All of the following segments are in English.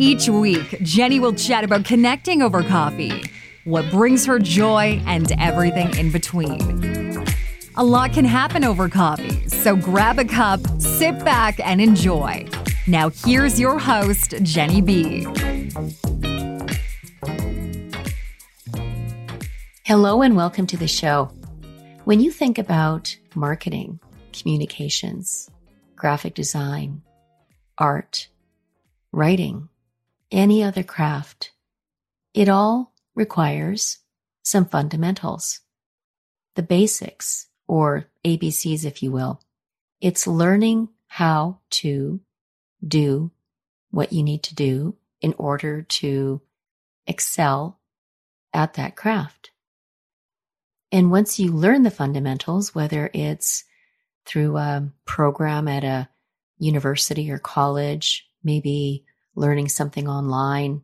Each week, Genny will chat about connecting over coffee, what brings her joy, and everything in between. A lot can happen over coffee, so grab a cup, sit back, and enjoy. Now, here's your host, Genny B. Hello, and welcome to the show. When you think about marketing, communications, graphic design, art, writing, any other craft, it all requires some fundamentals, the basics, or ABCs, if you will. It's learning how to do what you need to do in order to excel at that craft. And once you learn the fundamentals, whether it's through a program at a university or college, maybe learning something online,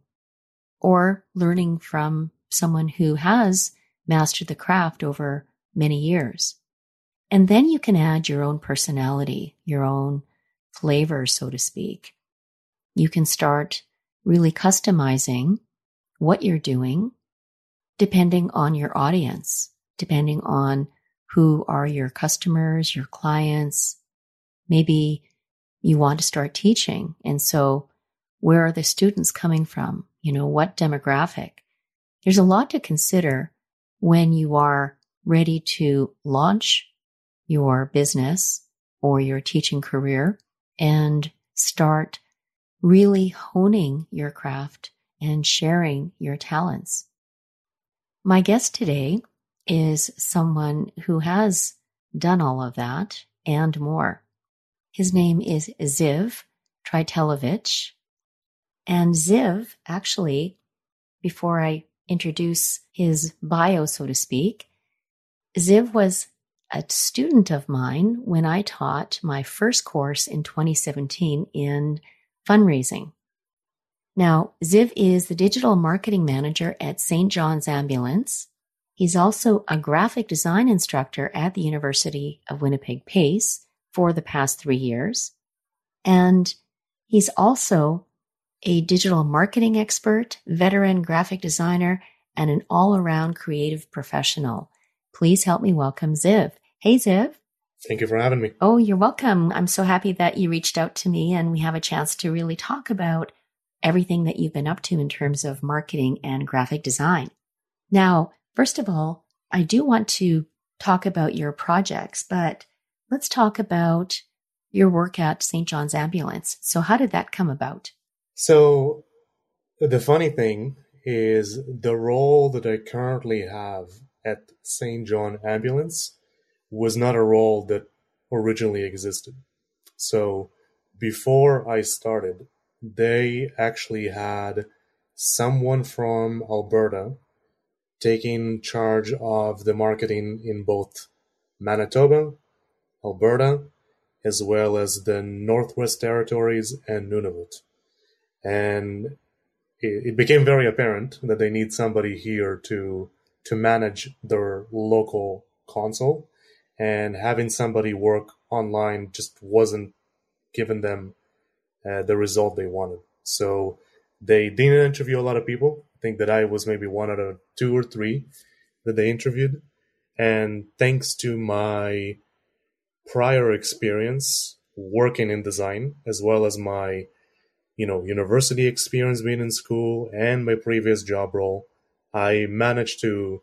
or learning from someone who has mastered the craft over many years. And then you can add your own personality, your own flavor, so to speak. You can start really customizing what you're doing depending on your audience depending on who are your customers, your clients. Maybe you want to start teaching. And so where are the students coming from? You know, what demographic? There's a lot to consider when you are ready to launch your business or your teaching career and start really honing your craft and sharing your talents. My guest today is someone who has done all of that and more. His name is Ziv Traitelovich. And Ziv, actually, before I introduce his bio, so to speak, Ziv was a student of mine when I taught my first course in 2017 in fundraising. Now, Ziv is the digital marketing manager at St. John's Ambulance, He's also a graphic design instructor at the University of Winnipeg PACE for the past three years. And he's also a digital marketing expert, veteran graphic designer, and an all around creative professional. Please help me welcome Ziv. Hey, Ziv. Thank you for having me. Oh, you're welcome. I'm so happy that you reached out to me and we have a chance to really talk about everything that you've been up to in terms of marketing and graphic design. Now, First of all, I do want to talk about your projects, but let's talk about your work at St. John's Ambulance. So, how did that come about? So, the funny thing is the role that I currently have at St. John Ambulance was not a role that originally existed. So, before I started, they actually had someone from Alberta taking charge of the marketing in both Manitoba, Alberta, as well as the Northwest Territories and Nunavut. And it, became very apparent that they need somebody here to to manage their local console and having somebody work online just wasn't giving them uh, the result they wanted. So they didn't interview a lot of people I think that I was maybe one out of two or three that they interviewed. And thanks to my prior experience working in design, as well as my, you know, university experience being in school and my previous job role, I managed to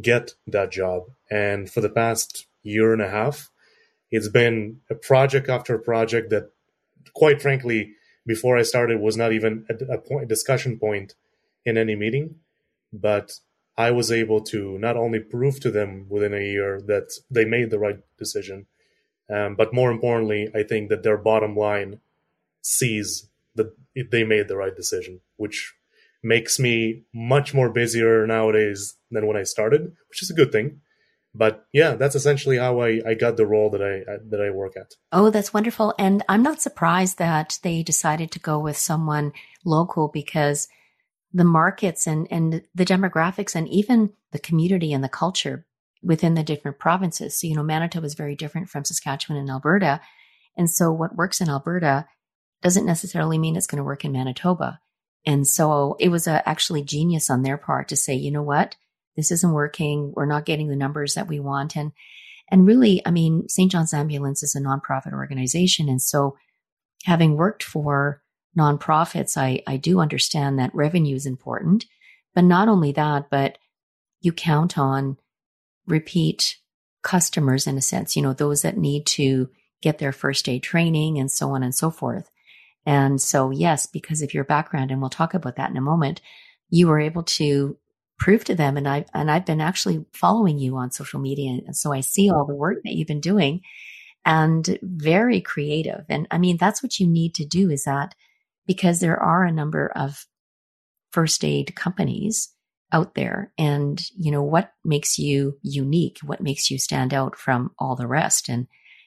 get that job. And for the past year and a half, it's been a project after project that, quite frankly, before I started was not even a, point, discussion point in any meeting. But I was able to not only prove to them within a year that they made the right decision, um, but more importantly, I think that their bottom line sees that they made the right decision, which makes me much more busier nowadays than when I started, which is a good thing. But yeah, that's essentially how I, I got the role that I that I work at. Oh, that's wonderful. And I'm not surprised that they decided to go with someone local because the markets and, and the demographics and even the community and the culture within the different provinces. So, you know, Manitoba is very different from Saskatchewan and Alberta. And so what works in Alberta doesn't necessarily mean it's going to work in Manitoba. And so it was a, actually genius on their part to say, you know what? This isn't working. We're not getting the numbers that we want. And, and really, I mean, St. John's Ambulance is a nonprofit organization. And so having worked for nonprofits, I, I do understand that revenue is important, but not only that, but you count on repeat customers in a sense, you know, those that need to get their first aid training and so on and so forth. And so, yes, because of your background, and we'll talk about that in a moment, you were able to prove to them. And I, and I've been actually following you on social media. And so I see all the work that you've been doing and very creative. And I mean, that's what you need to do is that because there are a number of first aid companies out there and you know what makes you unique what makes you stand out from all the rest and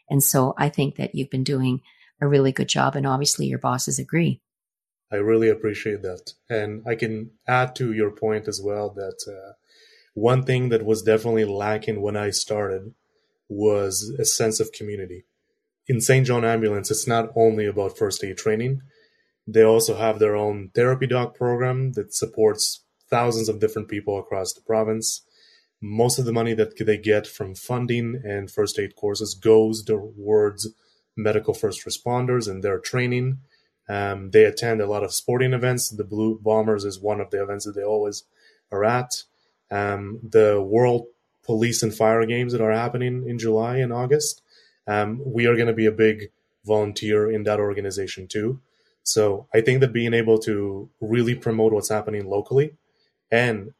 and so i think that you've been doing a really good job and obviously your bosses agree. I really appreciate that. And i can add to your point as well that uh, one thing that was definitely lacking when i started was a sense of community. In st john ambulance it's not only about first aid training. They also have their own therapy dog program that supports thousands of different people across the province. Most of the money that they get from funding and first aid courses goes towards medical first responders and their training. Um, they attend a lot of sporting events. The Blue Bombers is one of the events that they always are at. Um, the World Police and Fire Games that are happening in July and August. Um, we are going to be a big volunteer in that organization too. So I think that being able to really promote what's happening locally and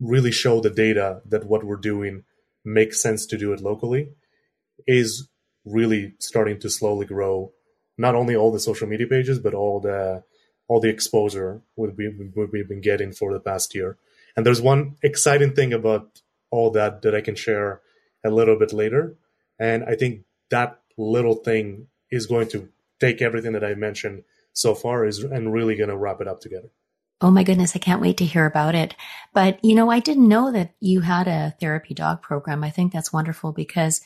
really show the data that what we're doing makes sense to do it locally is really starting to slowly grow not only all the social media pages but all the all the exposure we've been getting for the past year and there's one exciting thing about all that that i can share a little bit later and i think that little thing is going to take everything that I mentioned so far is and really going to wrap it up together. Oh my goodness, I can't wait to hear about it. But you know, I didn't know that you had a therapy dog program. I think that's wonderful because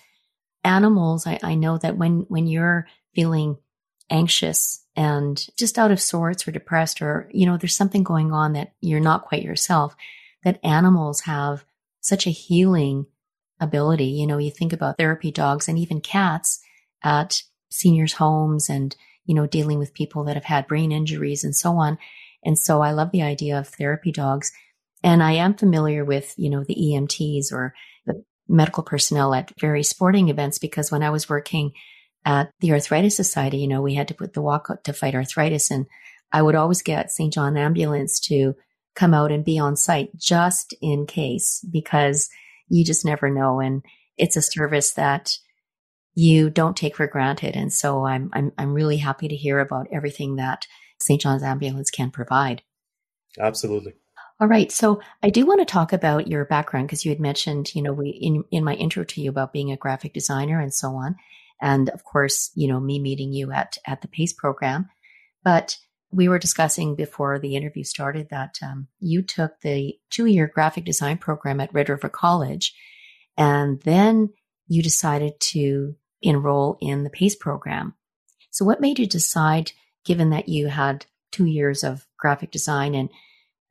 animals, I, I know that when when you're feeling anxious and just out of sorts or depressed or you know there's something going on that you're not quite yourself that animals have such a healing ability you know you think about therapy dogs and even cats at seniors homes and, you know, dealing with people that have had brain injuries and so on. And so I love the idea of therapy dogs. And I am familiar with, you know, the EMTs or medical personnel at various sporting events because when I was working at the Arthritis Society, you know, we had to put the walk to fight arthritis. And I would always get St. John Ambulance to come out and be on site just in case because you just never know. And it's a service that you don't take for granted. And so I'm, I'm, I'm really happy to hear about everything that St. John's Ambulance can provide. Absolutely. All right. So I do want to talk about your background because you had mentioned, you know, we in, in my intro to you about being a graphic designer and so on. And of course, you know, me meeting you at, at the PACE program. But we were discussing before the interview started that um, you took the two year graphic design program at Red River College. And then you decided to enroll in the PACE program. So, what made you decide, given that you had two years of graphic design, and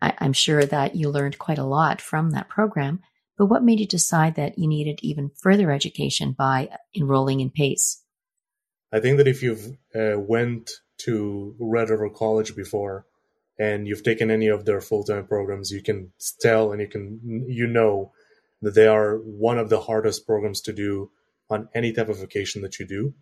I, I'm sure that you learned quite a lot from that program, but what made you decide that you needed even further education by enrolling in PACE? I think that if you've uh, went to Red River College before and you've taken any of their full-time programs, you can tell and you can you know that they are one of the hardest programs to do on any type of vacation that you do.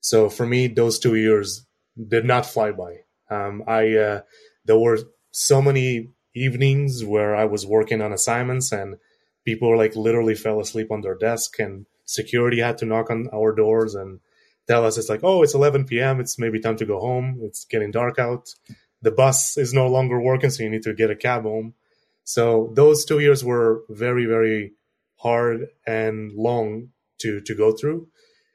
So for me, those two years did not fly by. Um, I uh, there were so many evenings where I was working on assignments and people like literally fell asleep on their desk and security had to knock on our doors and tell us it's like oh it's 11 p.m it's maybe time to go home it's getting dark out the bus is no longer working so you need to get a cab home. So those two years were very very hard and long to to go through.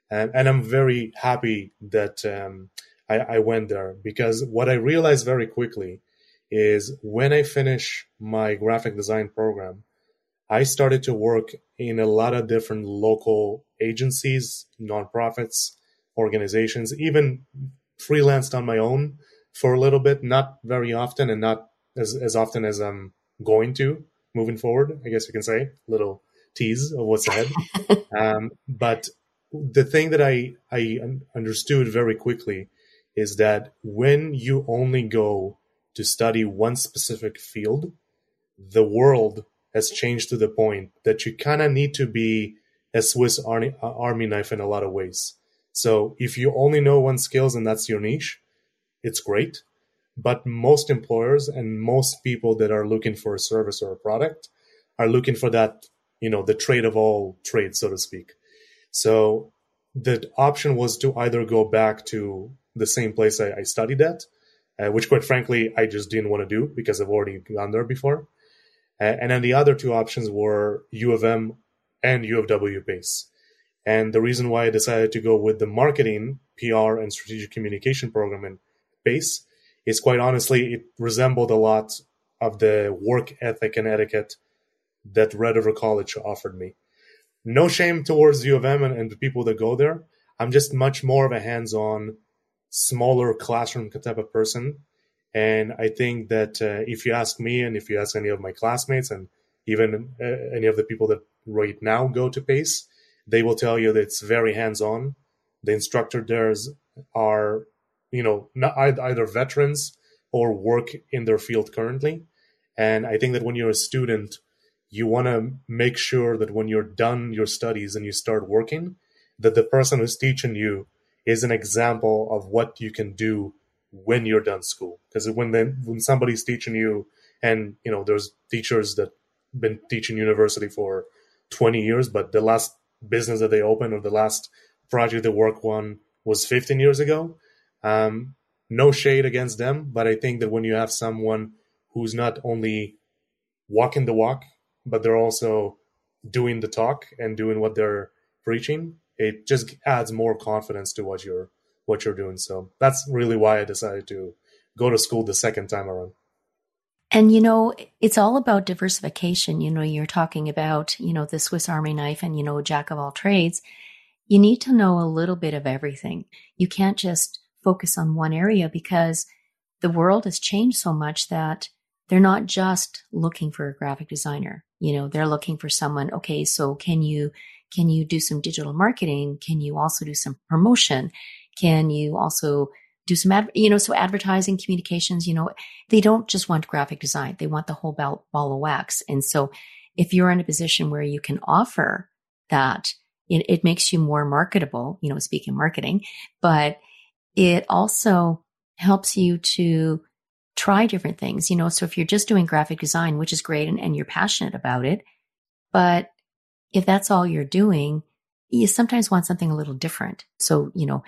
And, and i'm very happy that um, I, I went there because what i realized very quickly is when i finish my graphic design program I started to work in a lot of different local agencies, nonprofits, organizations, even freelanced on my own for a little bit, not very often and not as, as often as I'm going to moving forward, I guess you can say, little tease of what's ahead. um, but the thing that I, I understood very quickly is that when you only go to study one specific field, the world has changed to the point that you kind of need to be a Swiss army, uh, army knife in a lot of ways. So if you only know one skills and that's your niche, it's great. But most employers and most people that are looking for a service or a product are looking for that, you know, the trade of all trades, so to speak. So the option was to either go back to the same place I, I studied at, uh, which quite frankly, I just didn't want to do because I've already gone there before. And then the other two options were U of M and U of W PACE. And the reason why I decided to go with the marketing, PR, and strategic communication program in PACE is quite honestly, it resembled a lot of the work ethic and etiquette that Red River College offered me. No shame towards U of M and, and the people that go there. I'm just much more of a hands on, smaller classroom type of person and I think that uh, if you ask me and if you ask any of my classmates and even uh, any of the people that right now go to PACE, they will tell you that it's very hands on. The instructor there are, you know, not either veterans or work in their field currently. And I think that when you're a student, you want to make sure that when you're done your studies and you start working, that the person who's teaching you is an example of what you can do when you're done school. Because when then when somebody's teaching you and you know there's teachers that been teaching university for 20 years but the last business that they opened or the last project they worked on was 15 years ago um, no shade against them but i think that when you have someone who's not only walking the walk but they're also doing the talk and doing what they're preaching it just adds more confidence to what you're what you're doing. So that's really why I decided to go to school the second time around. And you know, it's all about diversification. You know, you're talking about, you know, the Swiss Army knife and, you know, jack of all trades. You need to know a little bit of everything. You can't just focus on one area because the world has changed so much that they're not just looking for a graphic designer. You know, they're looking for someone, okay, so can you can you do some digital marketing? Can you also do some promotion? Can you also do some ad, you know, so advertising communications, you know, they don't just want graphic design. They want the whole ball, ball of wax. And so if you're in a position where you can offer that, it, it makes you more marketable, you know, speaking marketing, but it also helps you to try different things, you know. So if you're just doing graphic design, which is great and, and you're passionate about it, but if that's all you're doing, you sometimes want something a little different. So, you know,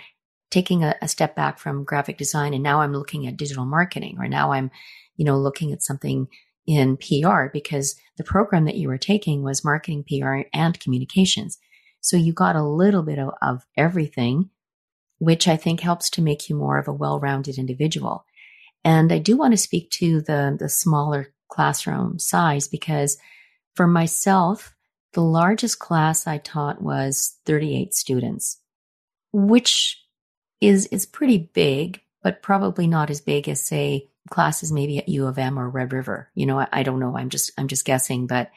taking a, a step back from graphic design and now I'm looking at digital marketing or now I'm, you know, looking at something in PR because the program that you were taking was marketing, PR, and communications. So you got a little bit of, of everything, which I think helps to make you more of a well-rounded individual. And I do want to speak to the, the smaller classroom size because for myself, the largest class I taught was 38 students, which is is pretty big, but probably not as big as say classes maybe at U of M or Red River. You know, I, I don't know. I'm just I'm just guessing, but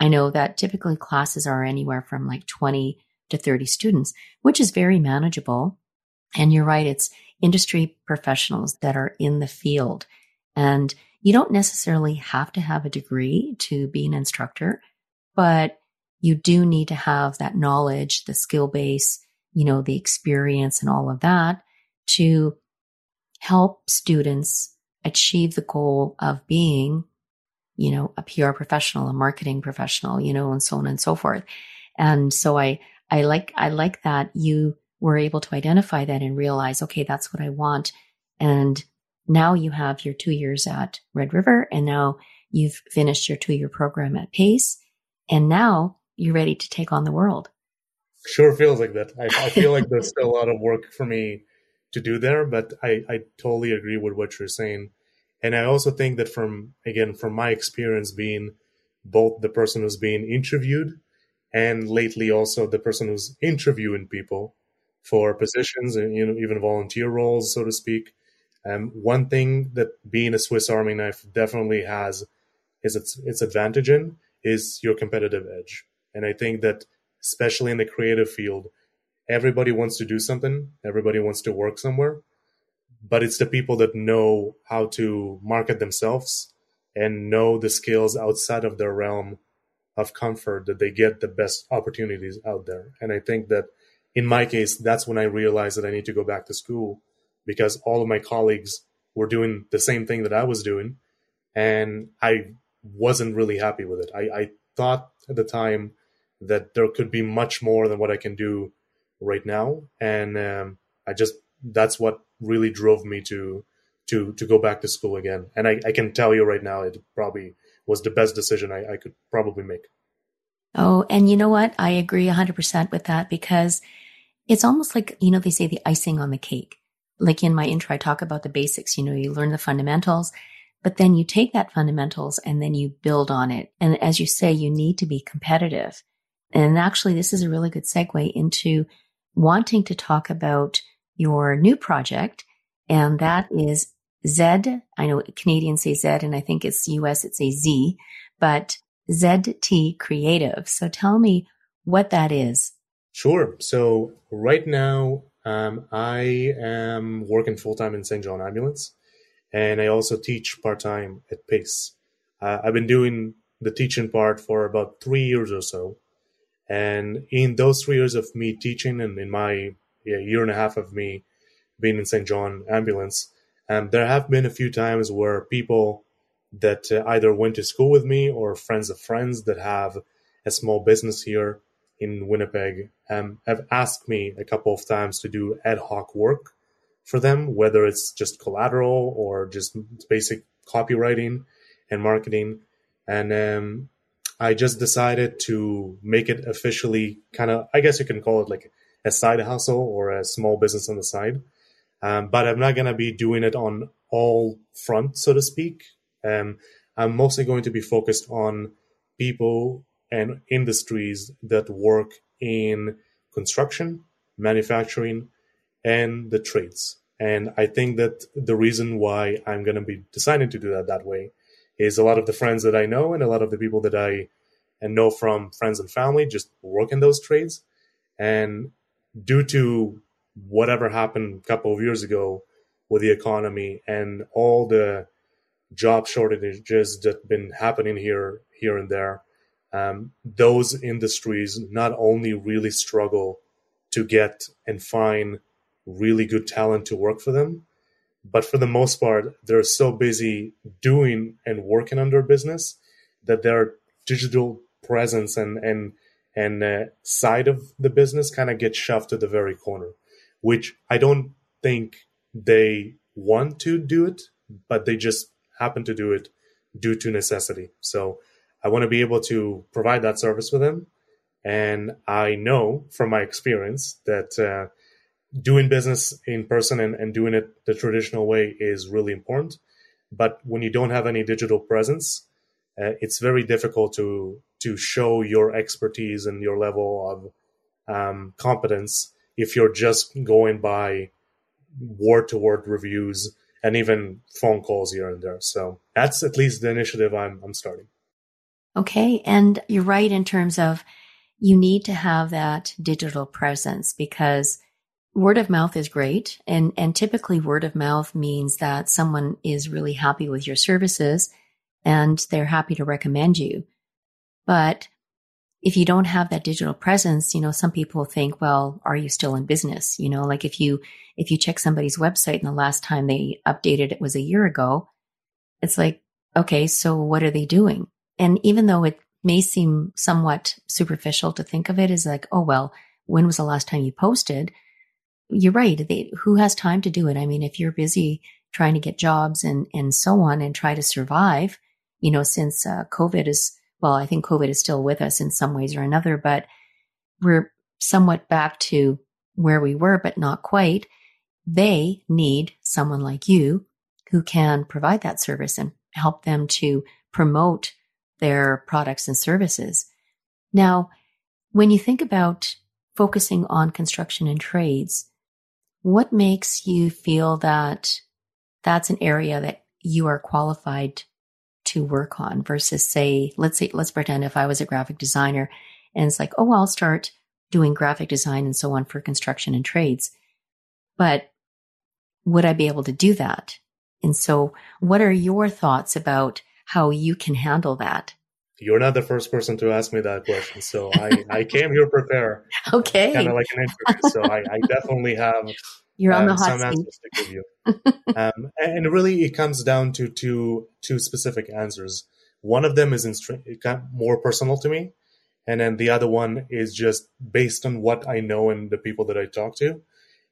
I know that typically classes are anywhere from like 20 to 30 students, which is very manageable. And you're right, it's industry professionals that are in the field. And you don't necessarily have to have a degree to be an instructor, but you do need to have that knowledge, the skill base, you know, the experience and all of that to help students achieve the goal of being, you know, a PR professional, a marketing professional, you know, and so on and so forth. And so I, I like, I like that you were able to identify that and realize, okay, that's what I want. And now you have your two years at Red River and now you've finished your two year program at Pace. And now you're ready to take on the world. Sure feels like that. I, I feel like there's still a lot of work for me to do there, but I, I totally agree with what you're saying. And I also think that from, again, from my experience being both the person who's being interviewed and lately also the person who's interviewing people for positions and, you know, even volunteer roles, so to speak. Um, one thing that being a Swiss Army knife definitely has is its, its advantage in is your competitive edge. And I think that especially in the creative field, everybody wants to do something, everybody wants to work somewhere, but it's the people that know how to market themselves and know the skills outside of their realm of comfort that they get the best opportunities out there. And I think that in my case, that's when I realized that I need to go back to school because all of my colleagues were doing the same thing that I was doing. And I wasn't really happy with it. I, I thought at the time that there could be much more than what I can do right now, and um, I just that's what really drove me to to to go back to school again. And I, I can tell you right now, it probably was the best decision I, I could probably make. Oh, and you know what? I agree 100% with that because it's almost like, you know, they say the icing on the cake. Like in my intro, I talk about the basics. You know, you learn the fundamentals, but then you take that fundamentals and then you build on it. And as you say, you need to be competitive. And actually, this is a really good segue into wanting to talk about your new project. And that is Z. I know Canadians say Z and I think it's US, it's a Z, but ZT Creative. So tell me what that is. Sure. So right now, um, I am working full time in St. John Ambulance, and I also teach part time at Pace. Uh, I've been doing the teaching part for about three years or so, and in those three years of me teaching and in my yeah, year and a half of me being in St. John ambulance, um, there have been a few times where people that uh, either went to school with me or friends of friends that have a small business here in Winnipeg um, have asked me a couple of times to do ad hoc work for them, whether it's just collateral or just basic copywriting and marketing. And um, I just decided to make it officially kind of, I guess you can call it like a side hustle or a small business on the side. Um, but I'm not going to be doing it on all fronts, so to speak. Um, I'm mostly going to be focused on people and industries that work in construction, manufacturing, and the trades. And I think that the reason why I'm going to be deciding to do that that way is a lot of the friends that I know and a lot of the people that I and know from friends and family just work in those trades. And due to whatever happened a couple of years ago with the economy and all the job shortages that been happening here here and there, um, those industries not only really struggle to get and find really good talent to work for them, but for the most part, they're so busy doing and working on their business that their digital presence and and and uh, side of the business kind of gets shoved to the very corner, which I don't think they want to do it, but they just happen to do it due to necessity. So I want to be able to provide that service for them. And I know from my experience that uh, doing business in person and, and doing it the traditional way is really important. But when you don't have any digital presence, uh, it's very difficult to to show your expertise and your level of um, competence if you're just going by word to word reviews and even phone calls here and there. So that's at least the initiative I'm I'm starting. Okay, and you're right in terms of you need to have that digital presence because word of mouth is great. And, and typically word of mouth means that someone is really happy with your services and they're happy to recommend you. But if you don't have that digital presence, you know, some people think, well, are you still in business? You know, like if you, if you check somebody's website and the last time they updated it was a year ago, it's like, okay, so what are they doing? And even though it may seem somewhat superficial to think of it as like, oh, well, when was the last time you posted? You're right. They, who has time to do it? I mean, if you're busy trying to get jobs and, and so on and try to survive, you know, since uh, COVID is, well, I think COVID is still with us in some ways or another, but we're somewhat back to where we were, but not quite. They need someone like you who can provide that service and help them to promote their products and services. Now, when you think about focusing on construction and trades, what makes you feel that that's an area that you are qualified to work on versus say, let's say, let's pretend if I was a graphic designer and it's like, oh, I'll start doing graphic design and so on for construction and trades. But would I be able to do that? And so what are your thoughts about how you can handle that? You're not the first person to ask me that question. So I, I came here prepared. Okay. Kind of like an interview. So I, I definitely have you're on the um, hot some seat. answers to give you. um, and really, it comes down to two two specific answers. One of them is more personal to me, and then the other one is just based on what I know and the people that I talk to,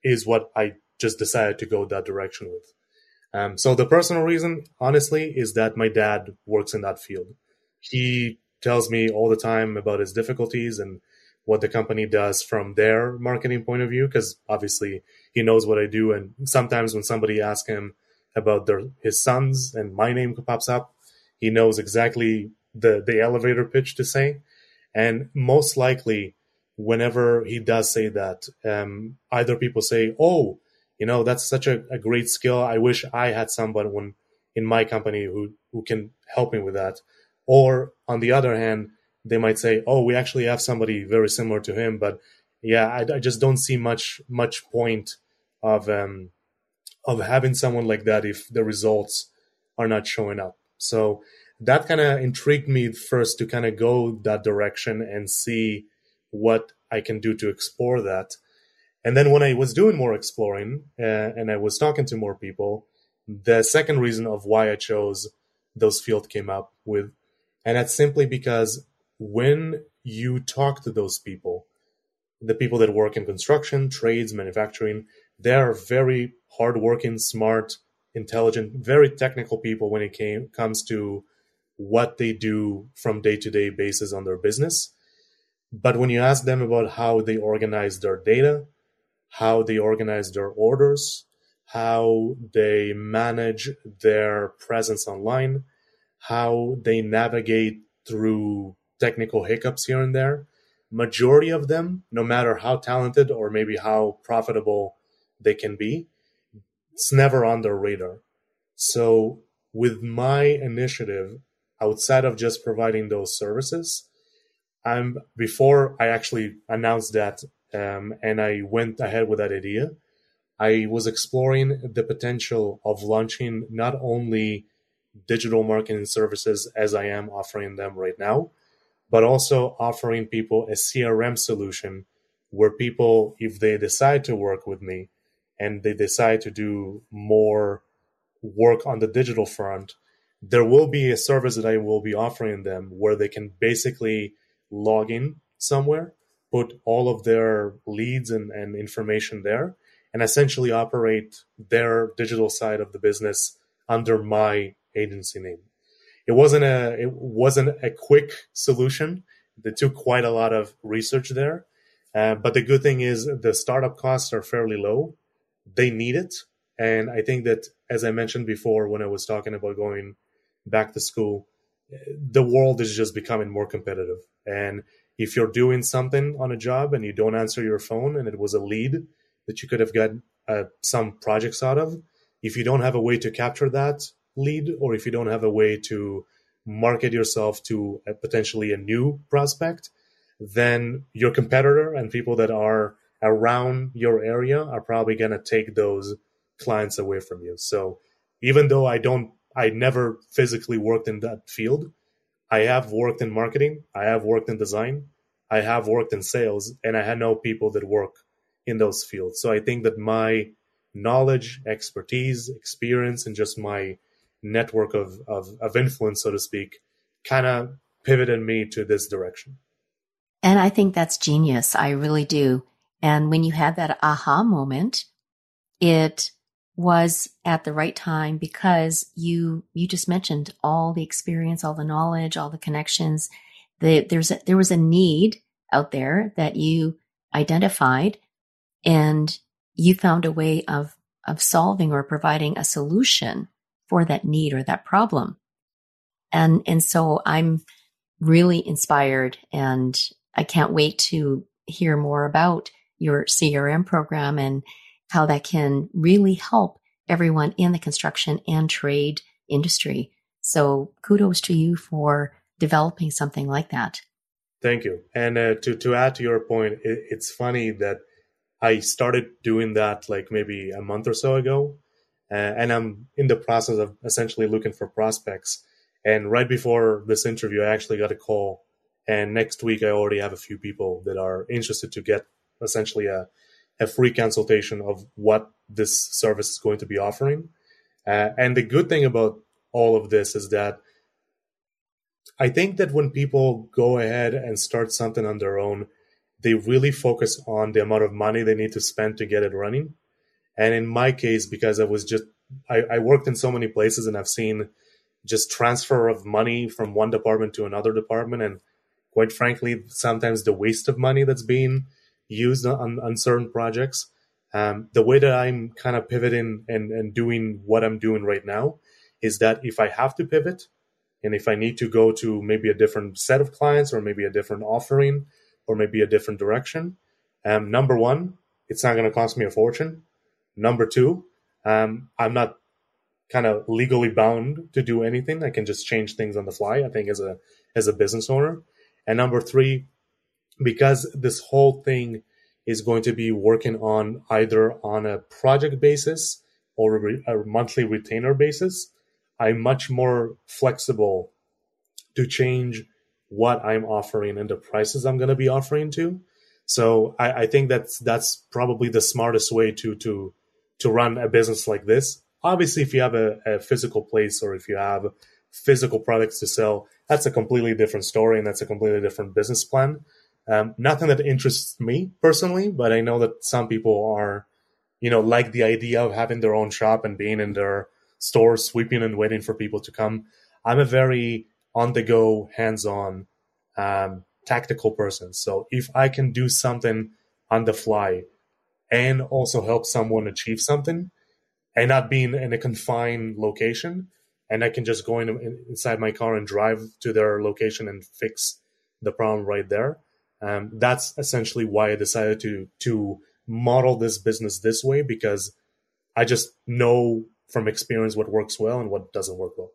is what I just decided to go that direction with. Um, so the personal reason, honestly, is that my dad works in that field. He tells me all the time about his difficulties and what the company does from their marketing point of view because obviously he knows what I do. And sometimes when somebody asks him about their his sons and my name pops up he knows exactly the the elevator pitch to say. And most likely whenever he does say that um, either people say oh you know that's such a, a great skill. I wish I had someone in my company who who can help me with that or on the other hand they might say, "Oh, we actually have somebody very similar to him," but yeah, I, I just don't see much much point of um, of having someone like that if the results are not showing up. So that kind of intrigued me first to kind of go that direction and see what I can do to explore that. And then when I was doing more exploring uh, and I was talking to more people, the second reason of why I chose those fields came up with, and that's simply because when you talk to those people, the people that work in construction, trades, manufacturing, they are very hardworking, smart, intelligent, very technical people when it came, comes to what they do from day to day basis on their business. But when you ask them about how they organize their data, how they organize their orders, how they manage their presence online, how they navigate through technical hiccups here and there. Majority of them, no matter how talented or maybe how profitable they can be, it's never on their radar. So with my initiative, outside of just providing those services, I'm before I actually announced that um, and I went ahead with that idea. I was exploring the potential of launching not only digital marketing services as I am offering them right now, but also offering people a CRM solution where people, if they decide to work with me and they decide to do more work on the digital front, there will be a service that I will be offering them where they can basically log in somewhere, put all of their leads and, and information there, and essentially operate their digital side of the business under my agency name it wasn't a it wasn't a quick solution. It took quite a lot of research there. Uh, but the good thing is the startup costs are fairly low. They need it, and I think that as I mentioned before when I was talking about going back to school, the world is just becoming more competitive. And if you're doing something on a job and you don't answer your phone, and it was a lead that you could have got uh, some projects out of, if you don't have a way to capture that lead or if you don't have a way to market yourself to a, potentially a new prospect, then your competitor and people that are around your area are probably going to take those clients away from you. So even though I don't, I never physically worked in that field, I have worked in marketing, I have worked in design, I have worked in sales and I know people that work in those fields. So I think that my knowledge, expertise, experience, and just my network of, of, of influence, so to speak, kind of pivoted me to this direction. And I think that's genius. I really do. And when you had that aha moment, it was at the right time because you you just mentioned all the experience, all the knowledge, all the connections. The, there's a, there was a need out there that you identified, and you found a way of of solving or providing a solution for that need or that problem. And and so I'm really inspired, and I can't wait to hear more about your CRM program and how that can really help everyone in the construction and trade industry. So kudos to you for developing something like that. Thank you. And uh, to to add to your point, it, it's funny that I started doing that like maybe a month or so ago, uh, and I'm in the process of essentially looking for prospects. And right before this interview, I actually got a call, and next week I already have a few people that are interested to get essentially a a free consultation of what this service is going to be offering. Uh, and the good thing about all of this is that I think that when people go ahead and start something on their own, they really focus on the amount of money they need to spend to get it running. And in my case, because I was just, I, I worked in so many places and I've seen just transfer of money from one department to another department. And quite frankly, sometimes the waste of money that's being used on, on certain projects. Um, the way that I'm kind of pivoting and, and doing what I'm doing right now is that if I have to pivot and if I need to go to maybe a different set of clients or maybe a different offering or maybe a different direction, um, number one, it's not going to cost me a fortune. Number two, um, I'm not kind of legally bound to do anything. I can just change things on the fly. I think as a as a business owner. And number three, because this whole thing is going to be working on either on a project basis or a monthly retainer basis, I'm much more flexible to change what I'm offering and the prices I'm going to be offering to. So I, I, think that's that's probably the smartest way to to to run a business like this. Obviously, if you have a, a physical place or if you have physical products to sell, that's a completely different story and that's a completely different business plan. Um, nothing that interests me personally, but I know that some people are, you know, like the idea of having their own shop and being in their store, sweeping and waiting for people to come. I'm a very on the go, hands on, um, tactical person. So if I can do something on the fly and also help someone achieve something and not being in a confined location, and I can just go in, inside my car and drive to their location and fix the problem right there. Um, that's essentially why I decided to to model this business this way because I just know from experience what works well and what doesn't work well.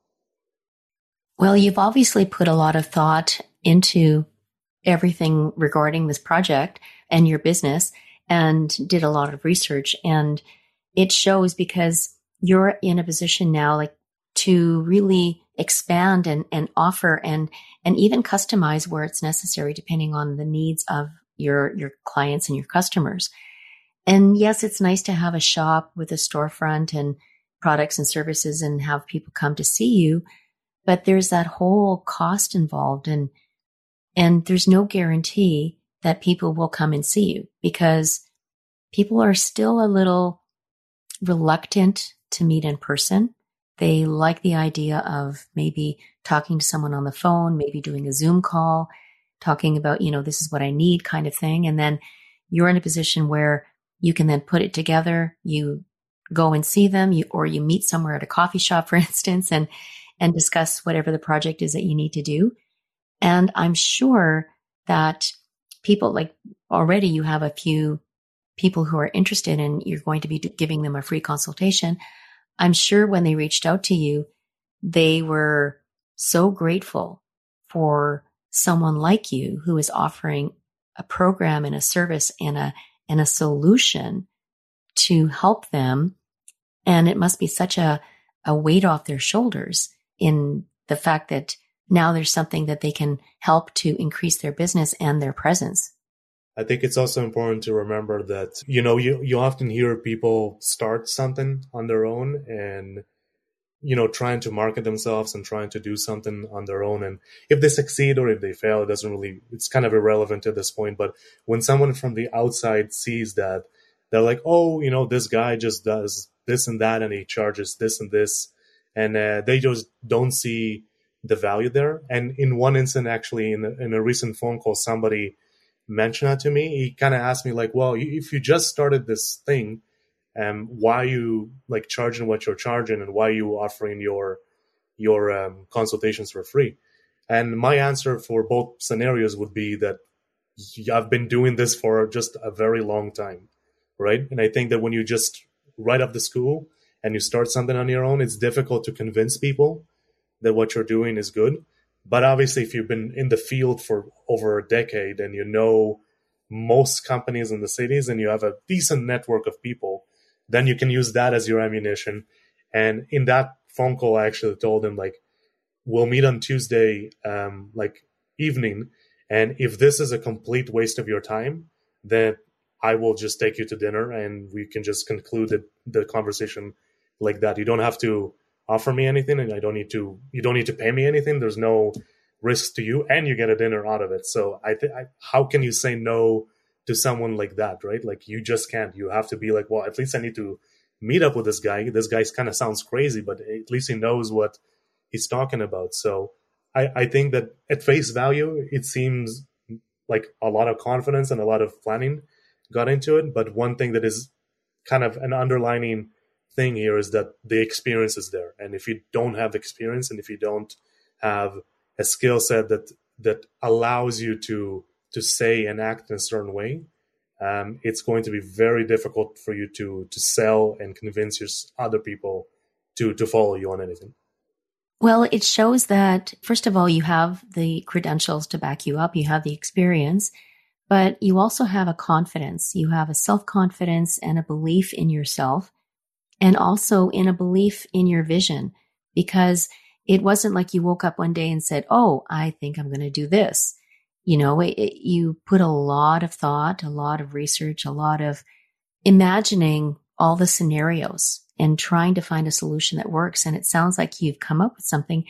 Well, you've obviously put a lot of thought into everything regarding this project and your business and did a lot of research and it shows because you're in a position now like to really expand and, and offer and and even customize where it's necessary depending on the needs of your your clients and your customers. And yes, it's nice to have a shop with a storefront and products and services and have people come to see you, but there's that whole cost involved and and there's no guarantee that people will come and see you because people are still a little reluctant to meet in person. They like the idea of maybe talking to someone on the phone, maybe doing a Zoom call, talking about, you know, this is what I need kind of thing. And then you're in a position where you can then put it together. You go and see them you, or you meet somewhere at a coffee shop, for instance, and, and discuss whatever the project is that you need to do. And I'm sure that people like already you have a few people who are interested and you're going to be giving them a free consultation. I'm sure when they reached out to you, they were so grateful for someone like you who is offering a program and a service and a and a solution to help them. And it must be such a, a weight off their shoulders in the fact that now there's something that they can help to increase their business and their presence. I think it's also important to remember that, you know, you, you often hear people start something on their own and, you know, trying to market themselves and trying to do something on their own. And if they succeed or if they fail, it doesn't really, it's kind of irrelevant at this point. But when someone from the outside sees that, they're like, oh, you know, this guy just does this and that and he charges this and this. And uh, they just don't see the value there. And in one instant, actually, in a, in a recent phone call, somebody, mentioned that to me, he kind of asked me like, "Well, if you just started this thing, um, why you like charging what you're charging, and why you offering your your um, consultations for free?" And my answer for both scenarios would be that I've been doing this for just a very long time, right? And I think that when you just right off the school and you start something on your own, it's difficult to convince people that what you're doing is good. But obviously, if you've been in the field for over a decade and you know most companies in the cities and you have a decent network of people, then you can use that as your ammunition. And in that phone call, I actually told him like, we'll meet on Tuesday, um, like evening. And if this is a complete waste of your time, then I will just take you to dinner and we can just conclude the, the conversation like that. You don't have to offer me anything and I don't need to you don't need to pay me anything. There's no risk to you and you get a dinner out of it. So I think how can you say no to someone like that, right? Like you just can't. You have to be like, well, at least I need to meet up with this guy. This guy kind of sounds crazy, but at least he knows what he's talking about. So I, I think that at face value, it seems like a lot of confidence and a lot of planning got into it. But one thing that is kind of an underlining thing here is that the experience is there. And if you don't have experience and if you don't have a skill set that that allows you to to say and act in a certain way um, it's going to be very difficult for you to to sell and convince your other people to to follow you on anything. Well it shows that first of all you have the credentials to back you up you have the experience but you also have a confidence. You have a self-confidence and a belief in yourself and also in a belief in your vision because it wasn't like you woke up one day and said, Oh, I think I'm going to do this. You know, it, it, you put a lot of thought, a lot of research, a lot of imagining all the scenarios and trying to find a solution that works. And it sounds like you've come up with something.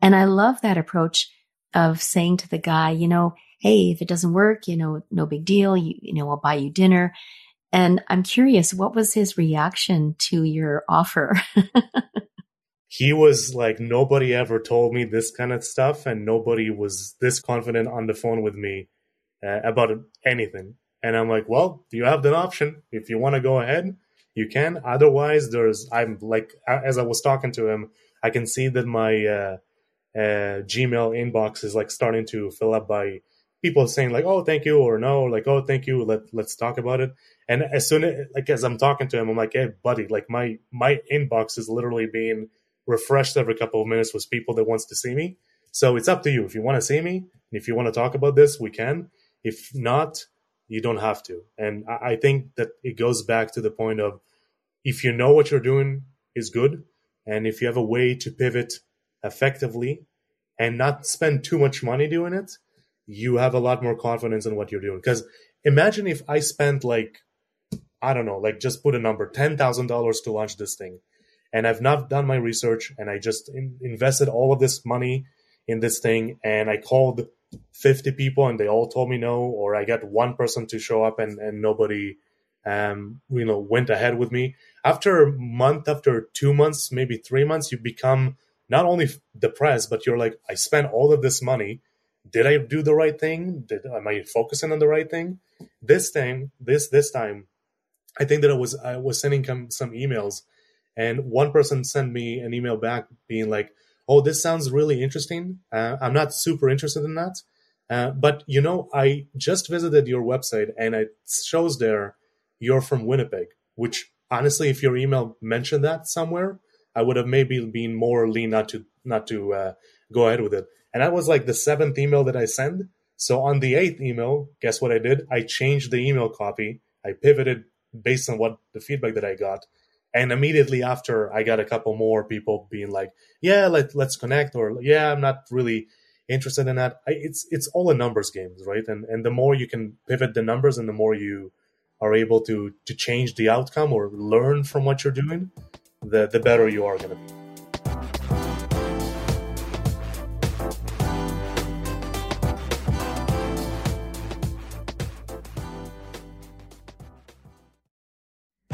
And I love that approach of saying to the guy, you know, Hey, if it doesn't work, you know, no big deal. You, you know, I'll buy you dinner. And I'm curious, what was his reaction to your offer? he was like, nobody ever told me this kind of stuff, and nobody was this confident on the phone with me uh, about anything. And I'm like, well, you have that option. If you want to go ahead, you can. Otherwise, there's, I'm like, as I was talking to him, I can see that my uh, uh, Gmail inbox is like starting to fill up by people saying like, "Oh, thank you," or "No," like, "Oh, thank you." Let Let's talk about it. And as soon as like as I'm talking to him, I'm like, "Hey, buddy, like my my inbox is literally being refreshed every couple of minutes with people that wants to see me. So it's up to you. If you want to see me, and if you want to talk about this, we can. If not, you don't have to. And I, I think that it goes back to the point of if you know what you're doing is good, and if you have a way to pivot effectively and not spend too much money doing it, you have a lot more confidence in what you're doing. Because imagine if I spent like, I don't know, like just put a number, $10,000 to launch this thing. And I've not done my research and I just in- invested all of this money in this thing. And I called 50 people and they all told me no, or I got one person to show up and, and nobody, um, you know, went ahead with me. After a month, after two months, maybe three months, you become not only depressed, but you're like, I spent all of this money did I do the right thing? Did am I focusing on the right thing? This thing, this this time, I think that I was I was sending some emails, and one person sent me an email back being like, "Oh, this sounds really interesting. Uh, I'm not super interested in that, uh, but you know, I just visited your website and it shows there you're from Winnipeg. Which honestly, if your email mentioned that somewhere, I would have maybe been more lean not to not to uh, go ahead with it. And that was like the seventh email that I sent. So on the eighth email, guess what I did? I changed the email copy. I pivoted based on what the feedback that I got. And immediately after, I got a couple more people being like, "Yeah, let let's connect," or "Yeah, I'm not really interested in that. I, it's it's all a numbers game, right? And and the more you can pivot the numbers, and the more you are able to to change the outcome or learn from what you're doing, the the better you are going to be.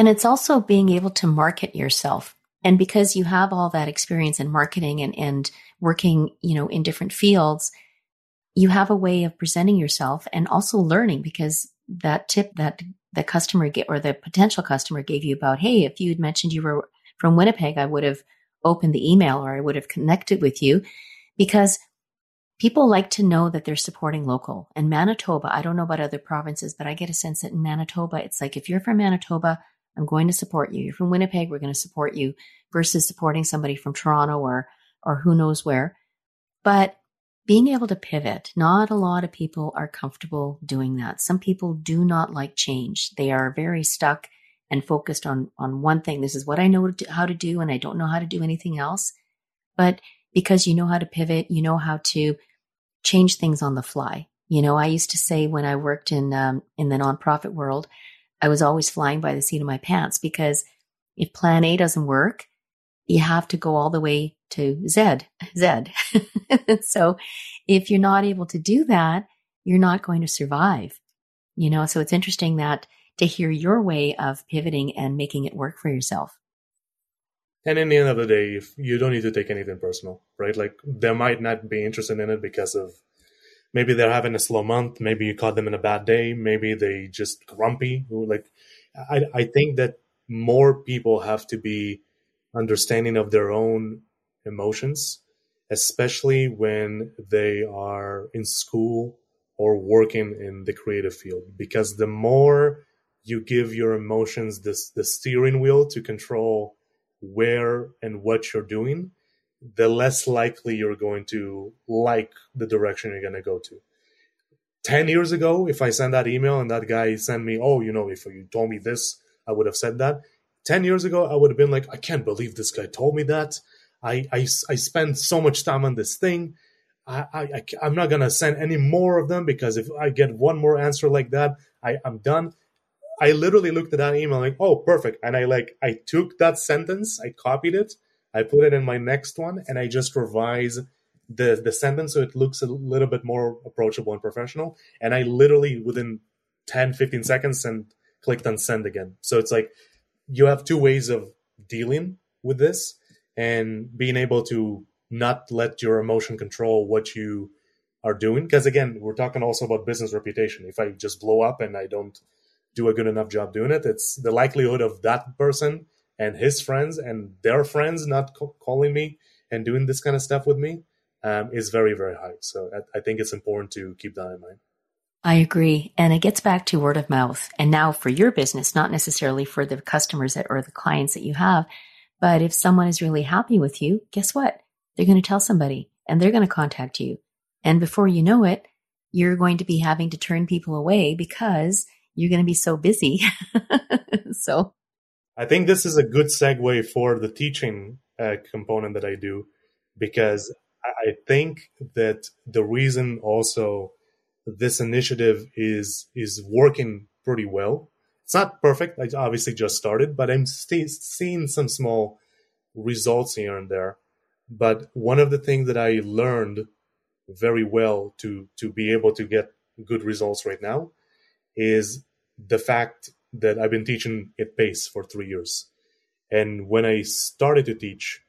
And it's also being able to market yourself. And because you have all that experience in marketing and, and working, you know, in different fields, you have a way of presenting yourself and also learning because that tip that the customer get or the potential customer gave you about, hey, if you had mentioned you were from Winnipeg, I would have opened the email or I would have connected with you because people like to know that they're supporting local. And Manitoba, I don't know about other provinces, but I get a sense that in Manitoba, it's like if you're from Manitoba, I'm going to support you. You're from Winnipeg, we're going to support you versus supporting somebody from Toronto or or who knows where. But being able to pivot, not a lot of people are comfortable doing that. Some people do not like change. They are very stuck and focused on on one thing. This is what I know how to do and I don't know how to do anything else. But because you know how to pivot, you know how to change things on the fly. You know, I used to say when I worked in um, in the nonprofit world, I was always flying by the seat of my pants because if plan A doesn't work, you have to go all the way to Z, Z. so if you're not able to do that, you're not going to survive. You know, so it's interesting that to hear your way of pivoting and making it work for yourself. And in the end of the day, you don't need to take anything personal, right? Like they might not be interested in it because of maybe they're having a slow month. Maybe you caught them in a bad day. Maybe they just grumpy. Like i i think that more people have to be understanding of their own emotions especially when they are in school or working in the creative field because the more you give your emotions this the steering wheel to control where and what you're doing the less likely you're going to like the direction you're going to go to. 10 years ago, if I sent that email and that guy sent me, oh, you know, if you told me this, I would have said that. 10 years ago, I would have been like, I can't believe this guy told me that. I, I, I spent so much time on this thing. I, I, I'm not going to send any more of them because if I get one more answer like that, I, I'm done. I literally looked at that email like, oh, perfect. And I like, I took that sentence, I copied it, I put it in my next one and I just revise the the sentence so it looks a little bit more approachable and professional. And I literally within 10, 15 seconds and clicked on send again. So it's like you have two ways of dealing with this and being able to not let your emotion control what you are doing. Because again, we're talking also about business reputation. If I just blow up and I don't do a good enough job doing it, it's the likelihood of that person and his friends and their friends not co- calling me and doing this kind of stuff with me um, is very very high. So I, I, think it's important to keep that in mind. I agree. And it gets back to word of mouth. And now for your business not necessarily for the customers that, or the clients that you have but if someone is really happy with you guess what? They're going to tell somebody and they're going to contact you. And before you know it you're going to be having to turn people away because you're going to be so busy. So I think this is a good segue for the teaching uh, component that I do because I think that the reason also this initiative is is working pretty well. It's not perfect. I obviously just started, but I'm st- seeing some small results here and there. But one of the things that I learned very well to to be able to get good results right now is the fact that I've been teaching at PACE for three years. And when I started to teach,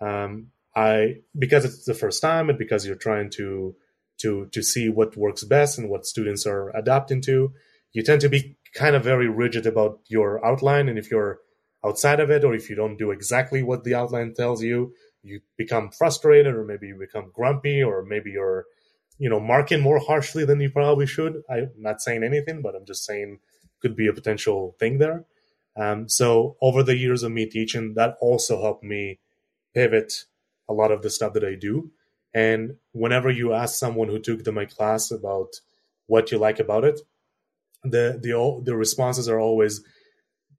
um, I because it's the first time and because you're trying to to to see what works best and what students are adapting to, you tend to be kind of very rigid about your outline. And if you're outside of it, or if you don't do exactly what the outline tells you, you become frustrated, or maybe you become grumpy, or maybe you're, you know, marking more harshly than you probably should. I'm not saying anything, but I'm just saying could be a potential thing there. Um, so over the years of me teaching, that also helped me pivot a lot of the stuff that I do. And whenever you ask someone who took the, my class about what you like about it, the the the responses are always,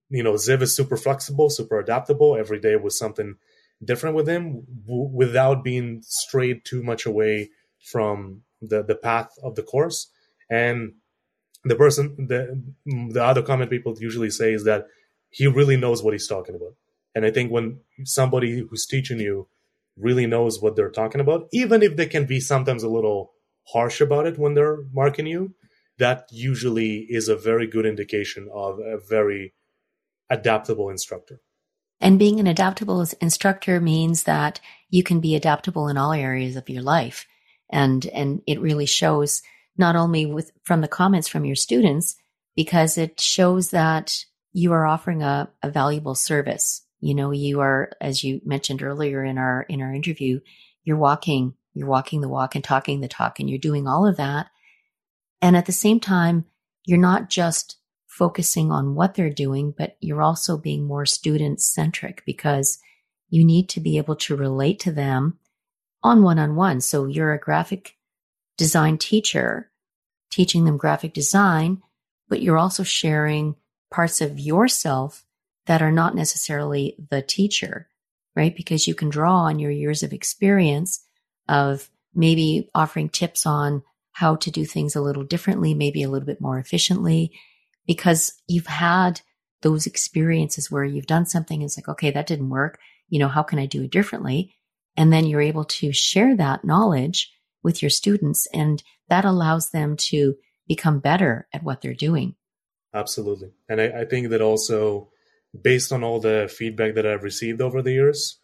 you know, Ziv is super flexible, super adaptable. Every day was something different with him, w- without being strayed too much away from the the path of the course. And the person, the the other comment people usually say is that he really knows what he's talking about. And I think when somebody who's teaching you really knows what they're talking about, even if they can be sometimes a little harsh about it when they're marking you, that usually is a very good indication of a very adaptable instructor. And being an adaptable instructor means that you can be adaptable in all areas of your life. And, and it really shows not only with, from the comments from your students, because it shows that you are offering a, a valuable service. You know you are as you mentioned earlier in our in our interview you're walking you're walking the walk and talking the talk and you're doing all of that. And at the same time you're not just focusing on what they're doing but you're also being more student centric because you need to be able to relate to them on one on one so you're a graphic design teacher teaching them graphic design but you're also sharing parts of yourself that are not necessarily the teacher, right? Because you can draw on your years of experience of maybe offering tips on how to do things a little differently, maybe a little bit more efficiently, because you've had those experiences where you've done something and it's like, okay, that didn't work. You know, how can I do it differently? And then you're able to share that knowledge with your students and that allows them to become better at what they're doing. Absolutely. And I, I, think that also, based on all the feedback that I've received over the years,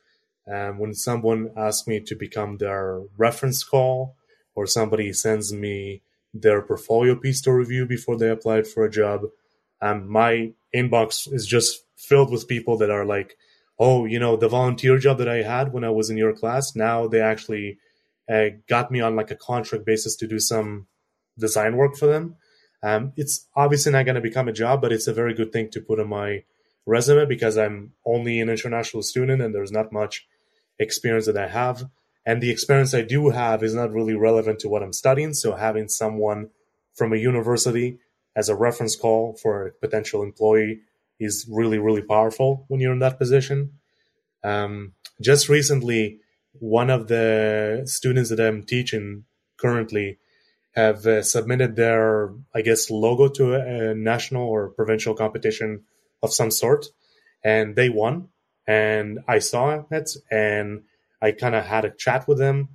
um, when someone asks me to become their reference call or somebody sends me their portfolio piece to review before they applied for a job, um, my inbox is just filled with people that are like, oh, you know, the volunteer job that I had when I was in your class, now they actually uh, got me on like a contract basis to do some design work for them. Um, it's obviously not going to become a job, but it's a very good thing to put on my resume because I'm only an international student and there's not much experience that I have. And the experience I do have is not really relevant to what I'm studying. So having someone from a university as a reference call for a potential employee is really, really powerful when you're in that position. Um, just recently, one of the students that I'm teaching currently have uh, submitted their, I guess, logo to a, a, national or provincial competition of some sort, and they won. And I saw it, and I kind of had a chat with them,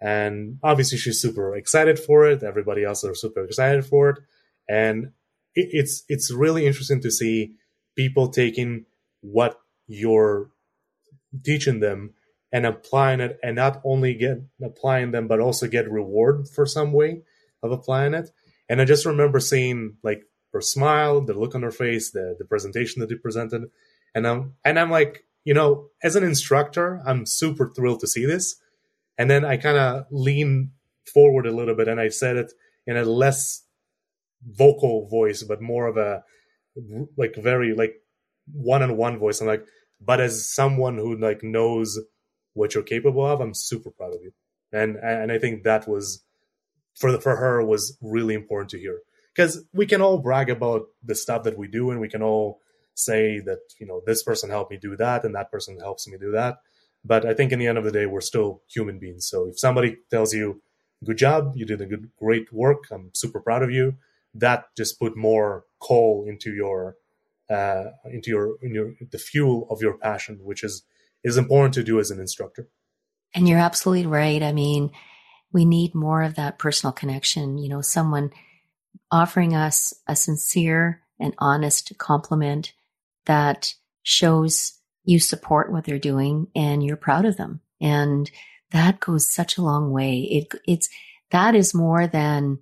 and obviously she's super excited for it. Everybody else are super excited for it, and it, it's it's really interesting to see people taking what you're teaching them and applying it, and not only get applying them, but also get reward for some way of applying it. And I just remember seeing like her smile, the look on her face, the the presentation that they presented, and I'm and I'm like, you know, as an instructor, I'm super thrilled to see this. And then I kind of lean forward a little bit and I said it in a less vocal voice, but more of a like very like one on one voice. I'm like, but as someone who like knows what you're capable of, I'm super proud of you. And and I think that was for the, for her was really important to hear. Because we can all brag about the stuff that we do and we can all say that you know this person helped me do that and that person helps me do that. But i think in the end of the day we're still human beings. So if somebody tells you good job you did a good great work i'm super proud of you that just put more coal into your uh, into your in your the fuel of your passion which is is important to do as an instructor and you're absolutely right i mean we need more of that personal connection. You know, someone offering us a sincere and honest compliment that shows you support what they're doing and you're proud of them. And that goes such a long way. It, it's, that is more than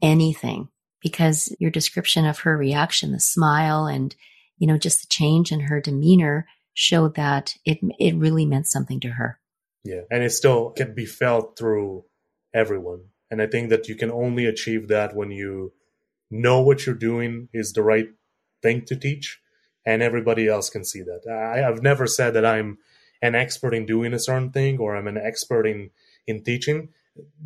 anything because your description of her reaction, the smile and, you know, just the change in her demeanor showed that it it really meant something to her. Yeah, and it still can be felt through everyone. And I think that you can only achieve that when you know what you're doing is the right thing to teach, and everybody else can see that. I, I've never said that I'm an expert in doing a certain thing or I'm an expert in in teaching.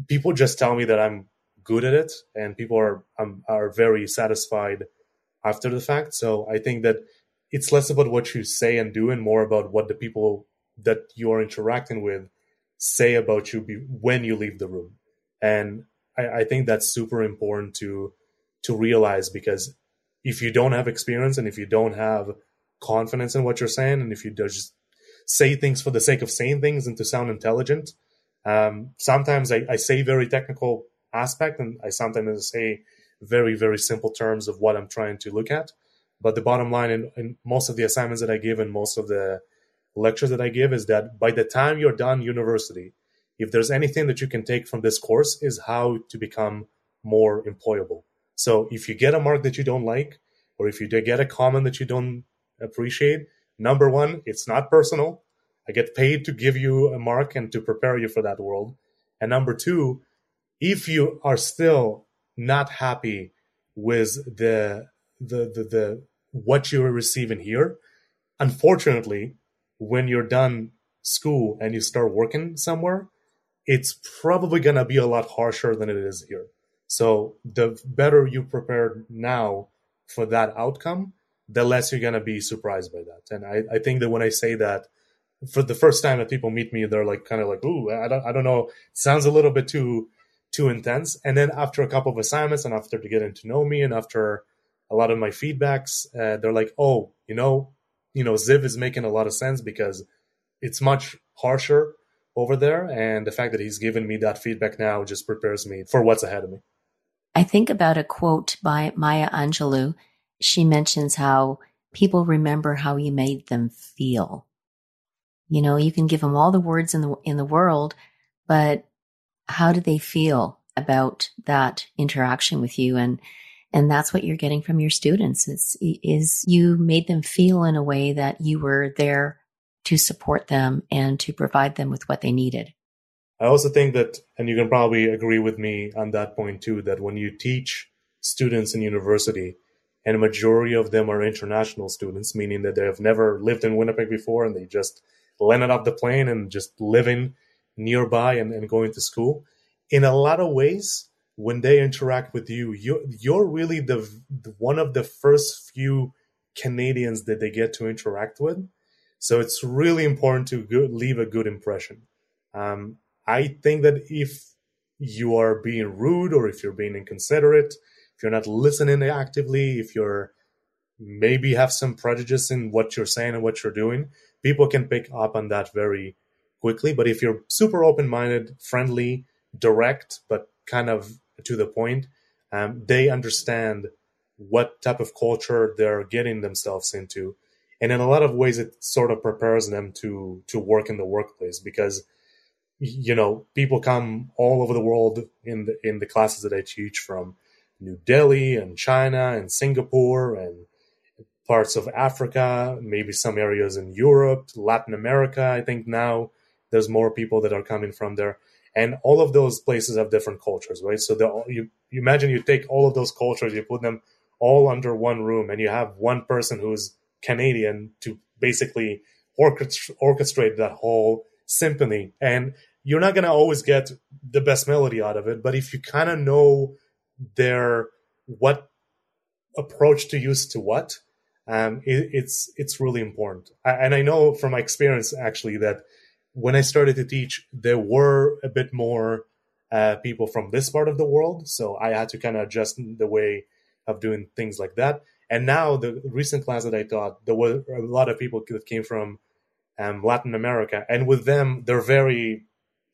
People just tell me that I'm good at it, and people are um, are very satisfied after the fact. So I think that it's less about what you say and do, and more about what the people that you are interacting with say about you be, when you leave the room. And I, I think that's super important to to realize because if you don't have experience and if you don't have confidence in what you're saying, and if you just say things for the sake of saying things and to sound intelligent, um, sometimes I, I say very technical aspect, and I sometimes say very very simple terms of what I'm trying to look at. But the bottom line in, in most of the assignments that I give and most of the lectures that I give is that by the time you're done university, if there's anything that you can take from this course is how to become more employable. So if you get a mark that you don't like, or if you get a comment that you don't appreciate, number one, it's not personal. I get paid to give you a mark and to prepare you for that world. And number two, if you are still not happy with the the the, the what you're receiving here, unfortunately, when you're done school and you start working somewhere, it's probably to be a lot harsher than it is here. So the better you prepare now for that outcome, the less you're to be surprised by that. And I, I think that when I say that, for the first time that people meet me, they're like kind of like, "Ooh, I don't, I don't know." Sounds a little bit too too intense. And then after a couple of assignments, and after to getting to know me, and after a lot of my feedbacks, uh, they're like, "Oh, you know, you know, Ziv is making a lot of sense because it's much harsher over there. And the fact that he's given me that feedback now just prepares me for what's ahead of me. I think about a quote by Maya Angelou. She mentions how people remember how you made them feel. You know, you can give them all the words in the in the world, but how do they feel about that interaction with you? And and that's what you're getting from your students is, is you made them feel in a way that you were there to support them and to provide them with what they needed. I also think that, and you can probably agree with me on that point too, that when you teach students in university, and a majority of them are international students, meaning that they have never lived in Winnipeg before and they just landed off the plane and just living nearby and, and going to school. In a lot of ways, when they interact with you, you're, you're really the, the one of the first few Canadians that they get to interact with. So it's really important to go, leave a good impression. Um, I think that if you are being rude or if you're being inconsiderate, if you're not listening actively, if you're maybe have some prejudice in what you're saying and what you're doing, people can pick up on that very quickly. But if you're super open minded, friendly, direct, but kind of to the point. Um, they understand what type of culture they're getting themselves into, and in a lot of ways, it sort of prepares them to to work in the workplace because you know people come all over the world in the in the classes that I teach from New Delhi and China and Singapore and parts of Africa, maybe some areas in Europe, Latin America. I think now there's more people that are coming from there and all of those places have different cultures right? So you, you imagine you take all of those cultures you put them all under one room and you have one person who's canadian to basically orchestrate that whole symphony. And you're not going to always get the best melody out of it but if you kind of know their what approach to use to what um, it, it's it's really important. I, and i know from my experience actually that when I started to teach, there were a bit more uh, people from this part of the world. So I had to kind of adjust the way of doing things like that. And now, the recent class that I taught, there were a lot of people that came from um, Latin America. And with them, they're very,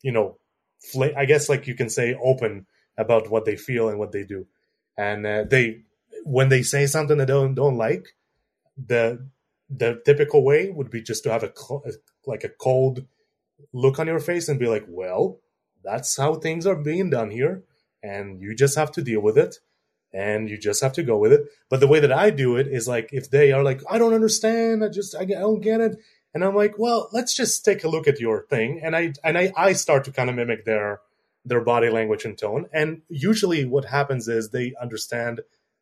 you know, fl- I guess like you can say open about what they feel and what they do. And uh, they, when they say something they don't, don't like, the the typical way would be just to have a like a cold look on your face and be like, well, that's how things are being done here, and you just have to deal with it. and you just have to go with it. But the way that I do it is like if they are like, I don't understand, I just I don't get it, and I'm like, well, let's just take a look at your thing, and I and I, I start to kind of mimic their their body language and tone, and usually what happens is they understand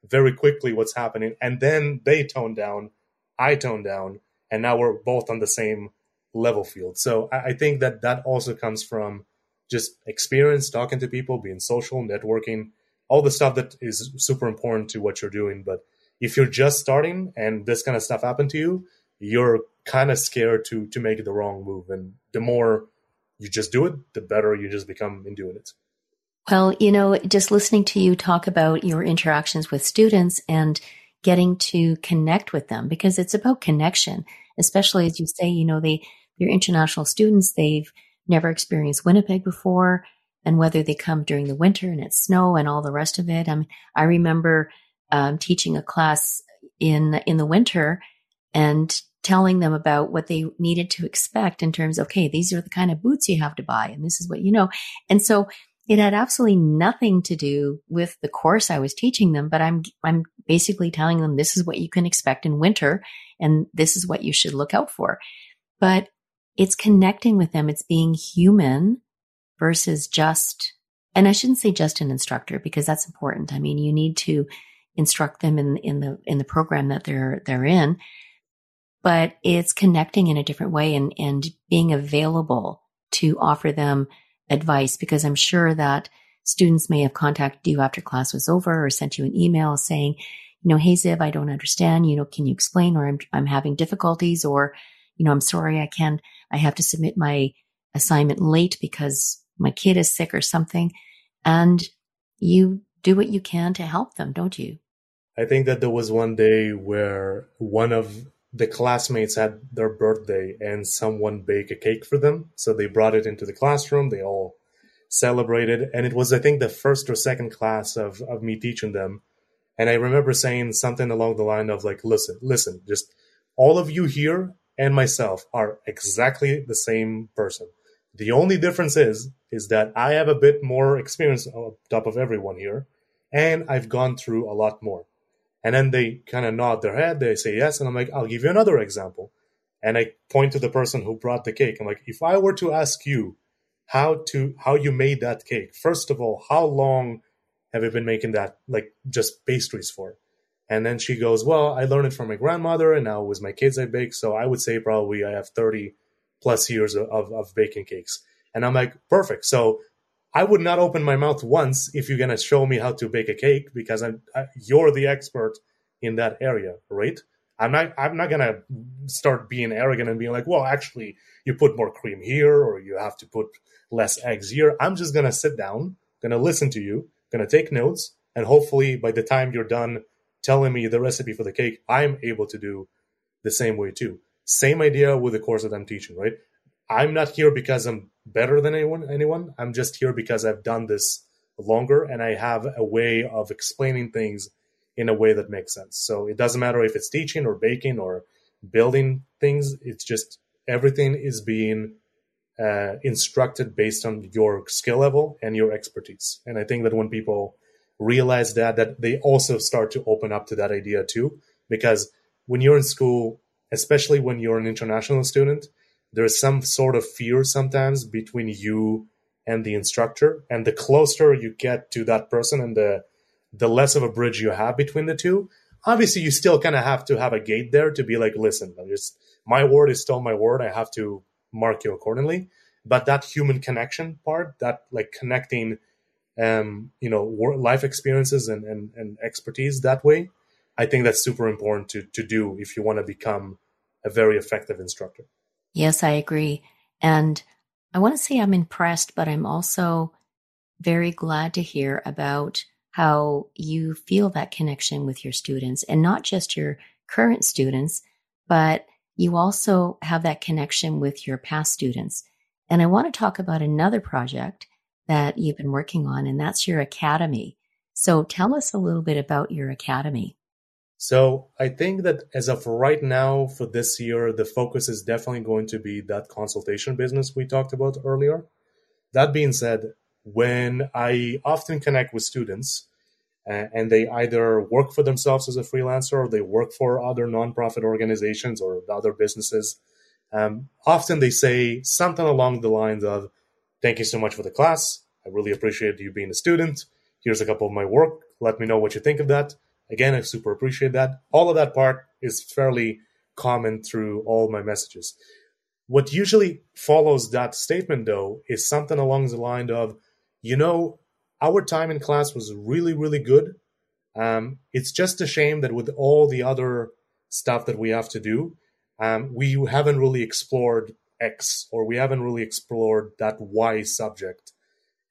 very quickly what's happening, and then they tone down, I tone down, and now we're both on the same level field. So I, I think that that also comes from just experience, talking to people, being social, networking all the stuff that is super important to what you're doing. But if you're just starting and this kind of stuff happened to you, you're kind of scared to to make the wrong move. And the more you just do it, the better you just become in doing it. Well, you know, just listening to you talk about your interactions with students and getting to connect with them because it's about connection, especially as you say, you know, they they're international students, they've never experienced Winnipeg before and whether they come during the winter and it's snow and all the rest of it. I mean, I remember um, teaching a class in in the winter and telling them about what they needed to expect in terms of okay, these are the kind of boots you have to buy, and this is what you know. And so it had absolutely nothing to do with the course I was teaching them, but I'm I'm basically telling them this is what you can expect in winter, and this is what you should look out for. But it's connecting with them. It's being human versus just, and I shouldn't say just an instructor because that's important. I mean, you need to instruct them in, in the, in the program that they're, they're in, but it's connecting in a different way and, and being available to offer them advice because I'm sure that students may have contacted you after class was over or sent you an email saying, you know, hey Ziv, I don't understand. You know, can you explain? Or I'm I'm having difficulties, or you know, I'm sorry, I can't. I have to submit my assignment late because my kid is sick or something. And you do what you can to help them, don't you? I think that there was one day where one of the classmates had their birthday and someone baked a cake for them. So they brought it into the classroom. They all celebrated. And it was, I think, the first or second class of, of me teaching them. And I remember saying something along the line of like, listen, listen, just all of you here and myself are exactly the same person. The only difference is is that I have a bit more experience on top of everyone here, and I've gone through a lot more. And then they kind of nod their head, they say yes, and I'm like, I'll give you another example. And I point to the person who brought the cake. I'm like, if I were to ask you how to how you made that cake, first of all, how long have you been making that like just pastries for? And then she goes, Well, I learned it from my grandmother, and now with my kids I bake. So I would say probably I have 30 plus years of, of, baking cakes. And I'm like, perfect. So I would not open my mouth once if you're going to show me how to bake a cake because I'm, I, you're the expert in that area, right? I'm not, I'm not going to start being arrogant and being like, well, actually, you put more cream here or you have to put less eggs here. I'm just going to sit down, going to listen to you, going to take notes. And hopefully, by the time you're done telling me the recipe for the cake, I'm able to do the same way too. Same idea with the course that I'm teaching, right? I'm not here because I'm better than anyone. Anyone. I'm just here because I've done this longer and I have a way of explaining things in a way that makes sense. So it doesn't matter if it's teaching or baking or building things. It's just everything is being uh, instructed based on your skill level and your expertise. And I think that when people realize that, that they also start to open up to that idea too, because when you're in school, especially when you're an international student, there's some sort of fear sometimes between you and the instructor. And the closer you get to that person and the the less of a bridge you have between the two, obviously you still kind of have to have a gate there to be like, listen, my word is still my word. I have to mark you accordingly. But that human connection part, that like connecting, um, you know, life experiences and, and, and expertise that way, I think that's super important to, to do if you want to become a very effective instructor. Yes, I agree. And I want to say I'm impressed, but I'm also very glad to hear about how you feel that connection with your students and not just your current students, but you also have that connection with your past students. And I want to talk about another project that you've been working on, and that's your academy. So tell us a little bit about your academy. So I think that as of right now for this year, the focus is definitely going to be that consultation business we talked about earlier. That being said, when I often connect with students, uh, and they either work for themselves as a freelancer or they work for other nonprofit organizations or other businesses. Um, often they say something along the lines of, Thank you so much for the class. I really appreciate you being a student. Here's a couple of my work. Let me know what you think of that. Again, I super appreciate that. All of that part is fairly common through all my messages. What usually follows that statement, though, is something along the line of, you know, our time in class was really, really good. Um, it's just a shame that with all the other stuff that we have to do, um, we haven't really explored X or we haven't really explored that Y subject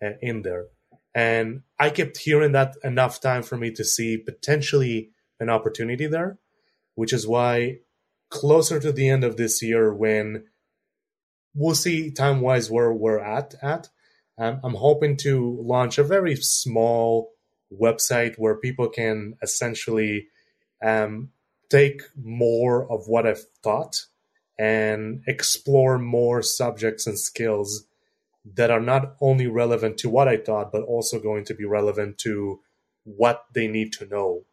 uh, in there. And I kept hearing that enough time for me to see potentially an opportunity there, which is why closer to the end of this year, when we'll see time wise where we're at at, um, I'm hoping to launch a very small website where people can essentially um, take more of what I've taught and explore more subjects and skills that are not only relevant to what I taught, but also going to be relevant to what they need to know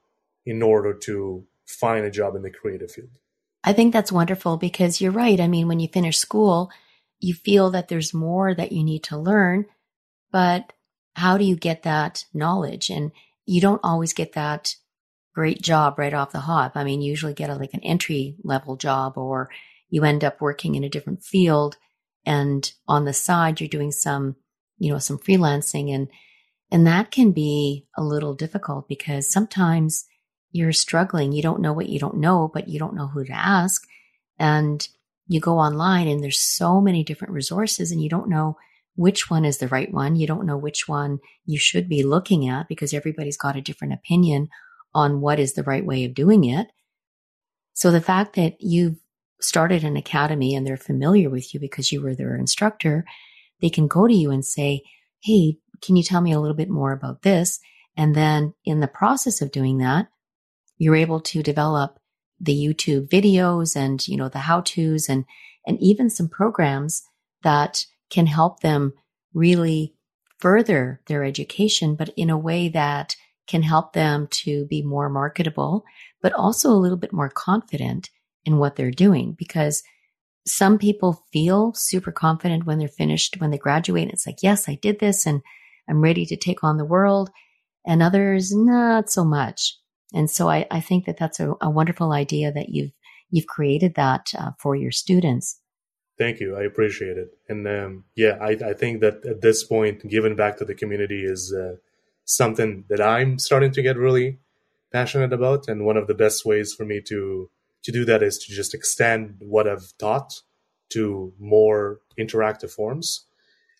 in order to find a job in the creative field. I think that's wonderful because you're right. I mean, when you finish school, you feel that there's more that you need to learn, but how do you get that knowledge? And you don't always get that great job right off the hop. I mean, you usually get a, like an entry level job or you end up working in a different field and on the side you're doing some, you know, some freelancing and and that can be a little difficult because sometimes you're struggling. You don't know what you don't know, but you don't know who to ask. And you go online and there's so many different resources and you don't know which one is the right one. You don't know which one you should be looking at because everybody's got a different opinion on what is the right way of doing it. So the fact that you've started an academy and they're familiar with you because you were their instructor, they can go to you and say, Hey, can you tell me a little bit more about this? And then in the process of doing that, you're able to develop the YouTube videos and, you know, the how to's and, and even some programs that can help them really further their education, but in a way that can help them to be more marketable, but also a little bit more confident in what they're doing because some people feel super confident when they're finished, when they graduate. And it's like, yes, I did this and I'm ready to take on the world. And others, not so much. And so I, I think that that's a, a, wonderful idea that you've, you've created that uh, for your students. Thank you. I appreciate it. And um, yeah, I, I, think that at this point, giving back to the community is uh, something that I'm starting to get really passionate about. And one of the best ways for me to to do that is to just extend what I've taught to more interactive forms.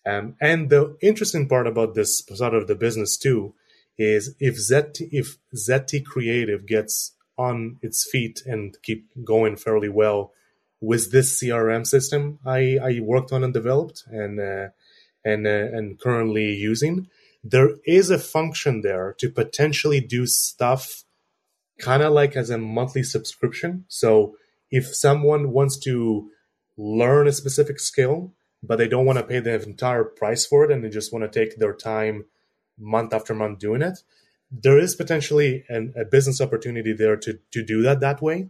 Um, and the interesting part about this sort of the business too is if ZT, if ZT Creative gets on its feet and keep going fairly well with this CRM system I, I worked on and developed and uh, and uh, and currently using, there is a function there to potentially do stuff kind of like as a monthly subscription. So if someone wants to learn a specific skill, but they don't want to pay the entire price for it and they just want to take their time month after month doing it, there is potentially an, a business opportunity there to, to do that that way.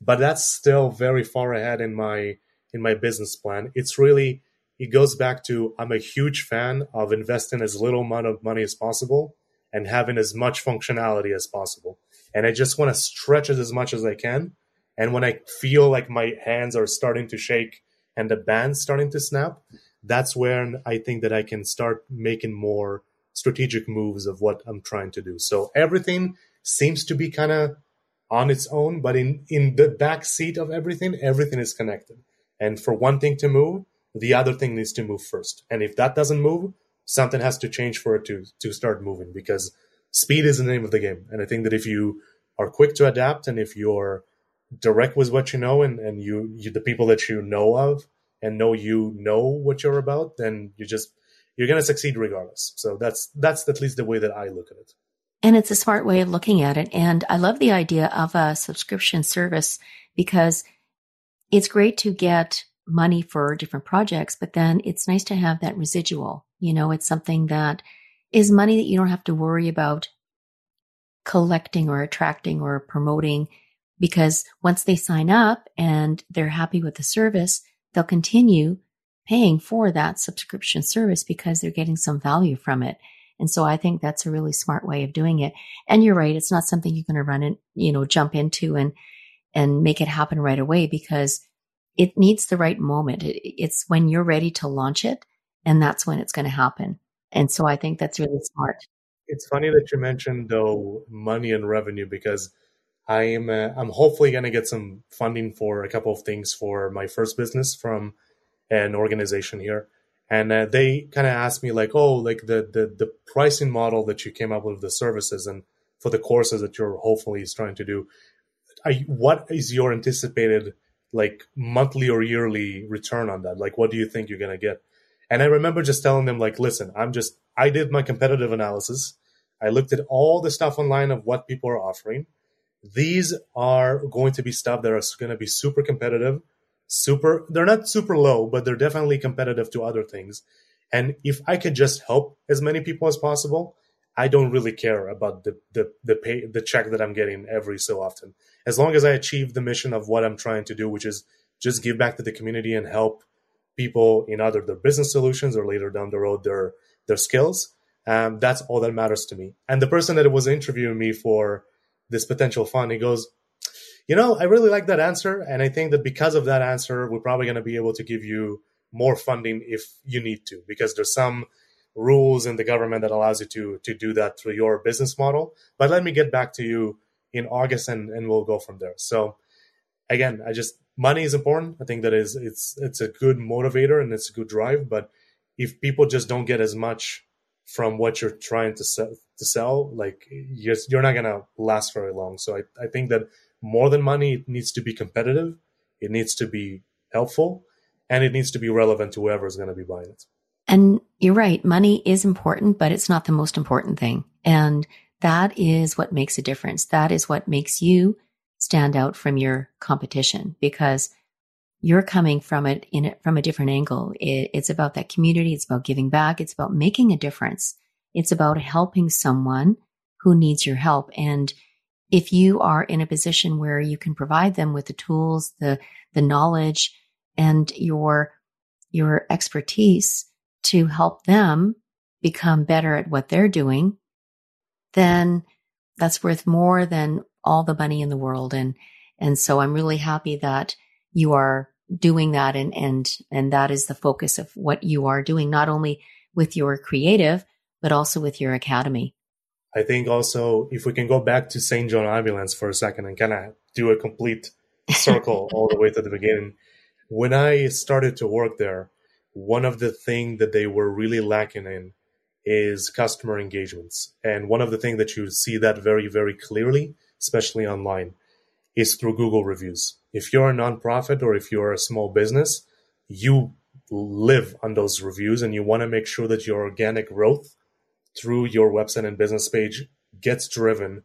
But that's still very far ahead in my in my business plan. It's really it goes back to I'm a huge fan of investing as little amount of money as possible and having as much functionality as possible and I just want to stretch it as much as I can. And when I feel like my hands are starting to shake and the band's starting to snap, that's when I think that I can start making more strategic moves of what I'm trying to do. So everything seems to be kind of on its own, but in in the back seat of everything, everything is connected. And for one thing to move, the other thing needs to move first. And if that doesn't move, something has to change for it to to start moving because speed is the name of the game. And I think that if you are quick to adapt and if you're direct with what you know and, and you, you the people that you know of and know you know what you're about, then you just you're gonna succeed regardless. So that's that's at least the way that I look at it. And it's a smart way of looking at it. And I love the idea of a subscription service because it's great to get money for different projects, but then it's nice to have that residual. You know, it's something that is money that you don't have to worry about collecting or attracting or promoting because once they sign up and they're happy with the service, they'll continue paying for that subscription service because they're getting some value from it. And so I think that's a really smart way of doing it. And you're right. It's not something you're going to run and, you know, jump into and, and make it happen right away because it needs the right moment. It, it's when you're ready to launch it and that's when it's going to happen. And so I think that's really smart. It's funny that you mentioned though money and revenue because I'm uh, I'm hopefully going to get some funding for a couple of things for my first business from an organization here, and uh, they kind of asked me like, oh, like the, the the pricing model that you came up with the services and for the courses that you're hopefully trying to do, you, what is your anticipated like monthly or yearly return on that? Like, what do you think you're going to get? And I remember just telling them like, listen, I'm just I did my competitive analysis. I looked at all the stuff online of what people are offering. These are going to be stuff that are going to be super competitive super they're not super low but they're definitely competitive to other things. And if i could just help as many people as possible i don't really care about the the the pay the check that i'm getting every so often. As long as i achieve the mission of what i'm trying to do which is just give back to the community and help people in either their business solutions or later down the road their their skills um, that's all that matters to me and the person that was interviewing me for this potential fund. He goes, you know, I really like that answer. And I think that because of that answer, we're probably going to be able to give you more funding if you need to, because there's some rules in the government that allows you to, to do that through your business model. But let me get back to you in August and, and we'll go from there. So again, I just, money is important. I think that is, it's, it's a good motivator and it's a good drive. But if people just don't get as much from what you're trying to sell, to sell like you're, you're not to last very long. So I, I think that more than money, it needs to be competitive. It needs to be helpful and it needs to be relevant to whoever is to be buying it. And you're right. Money is important, but it's not the most important thing. And that is what makes a difference. That is what makes you stand out from your competition because you're coming from it in it from a different angle. It, it's about that community. It's about giving back. It's about making a difference. It's about helping someone who needs your help. And if you are in a position where you can provide them with the tools, the, the knowledge and your, your expertise to help them become better at what they're doing, then that's worth more than all the money in the world. And, and so I'm really happy that you are doing that and and and that is the focus of what you are doing not only with your creative but also with your academy i think also if we can go back to st john ambulance for a second and kind of do a complete circle all the way to the beginning when i started to work there one of the things that they were really lacking in is customer engagements and one of the things that you see that very very clearly especially online is through google reviews if you're a nonprofit or if you're a small business, you live on those reviews and you want to make sure that your organic growth through your website and business page gets driven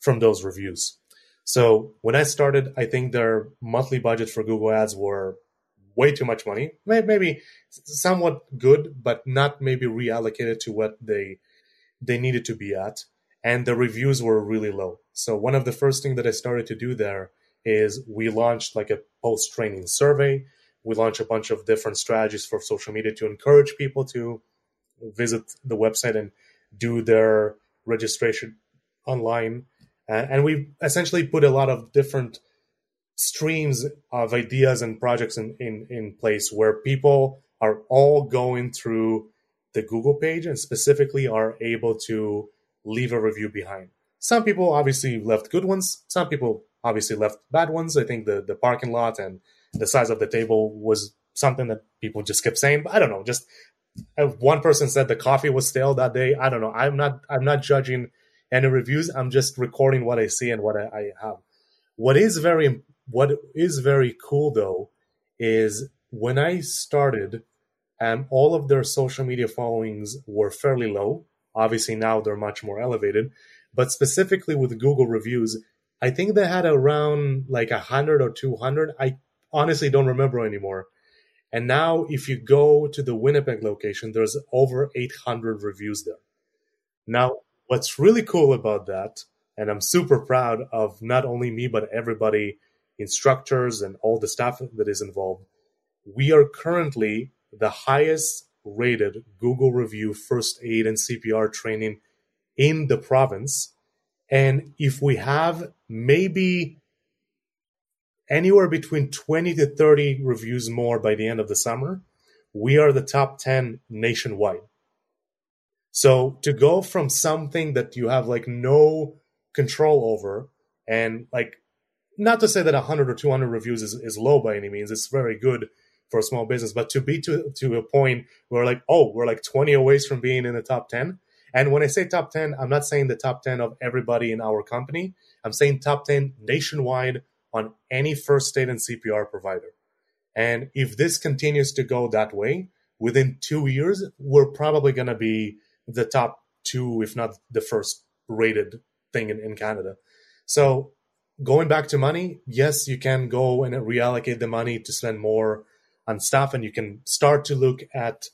from those reviews. So when I started, I think their monthly budget for Google Ads were way too much money, maybe somewhat good, but not maybe reallocated to what they they needed to be at. And the reviews were really low. So one of the first things that I started to do there is we launched like a post training survey. We launched a bunch of different strategies for social media to encourage people to visit the website and do their registration online. Uh, and we essentially put a lot of different streams of ideas and projects in, in, in place where people are all going through the Google page and specifically are able to leave a review behind. Some people obviously left good ones. Some people obviously left bad ones. I think the the parking lot and the size of the table was something that people just kept saying. But I don't know. Just one person said the coffee was stale that day. I don't know. I'm not. I'm not judging any reviews. I'm just recording what I see and what I, I have. What is very what is very cool though is when I started, um, all of their social media followings were fairly low. Obviously now they're much more elevated, but specifically with Google reviews, I think they had around like a hundred or two hundred. I honestly don't remember anymore. And now, if you go to the Winnipeg location, there's over 800 reviews there. Now, what's really cool about that And I'm super proud of not only me, but everybody, instructors and all the staff that is involved. We are currently the highest rated Google review first aid and CPR training in the province. And if we have maybe anywhere between 20 to 30 reviews more by the end of the summer, we are the top 10 nationwide. So to go from something that you have like no control over and like not to say that 100 or 200 reviews is, is low by any means it's very good for a small business but to be to, to a point where like oh we're like 20 away from being in the top 10 and when i say top 10 i'm not saying the top 10 of everybody in our company. I'm saying top 10 nationwide on any first state and cpr provider. And if this continues to go that way within two years we're probably going to be the top two, if not the first rated thing in, in Canada. So going back to money, yes, you can go and reallocate the money to spend more on stuff and you can start to look at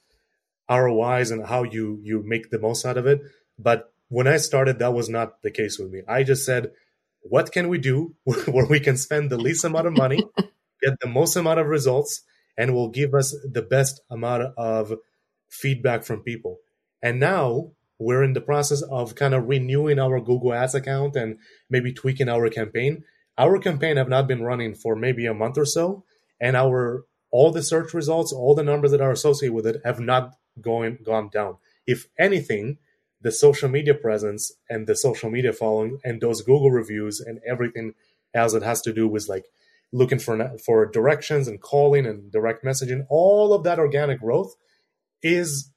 ROIs and how you you make the most out of it. But when I started, that was not the case with me. I just said, what can we do where we can spend the least amount of money, get the most amount of results, and will give us the best amount of feedback from people. And now we're in the process of kind of renewing our Google Ads account and maybe tweaking our campaign. Our campaign have not been running for maybe a month or so, and our all the search results, all the numbers that are associated with it have not going gone down. If anything, the social media presence and the social media following and those Google reviews and everything else that has to do with like looking for for directions and calling and direct messaging, all of that organic growth is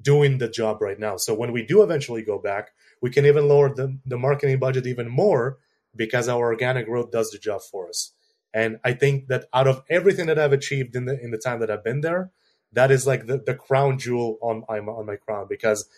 doing the job right now. So when we do eventually go back, we can even lower the, the marketing budget even more because our organic growth does the job for us. And I think that out of everything that I've achieved in the in the time that I've been there, that is like the, the crown jewel on I'm on my crown because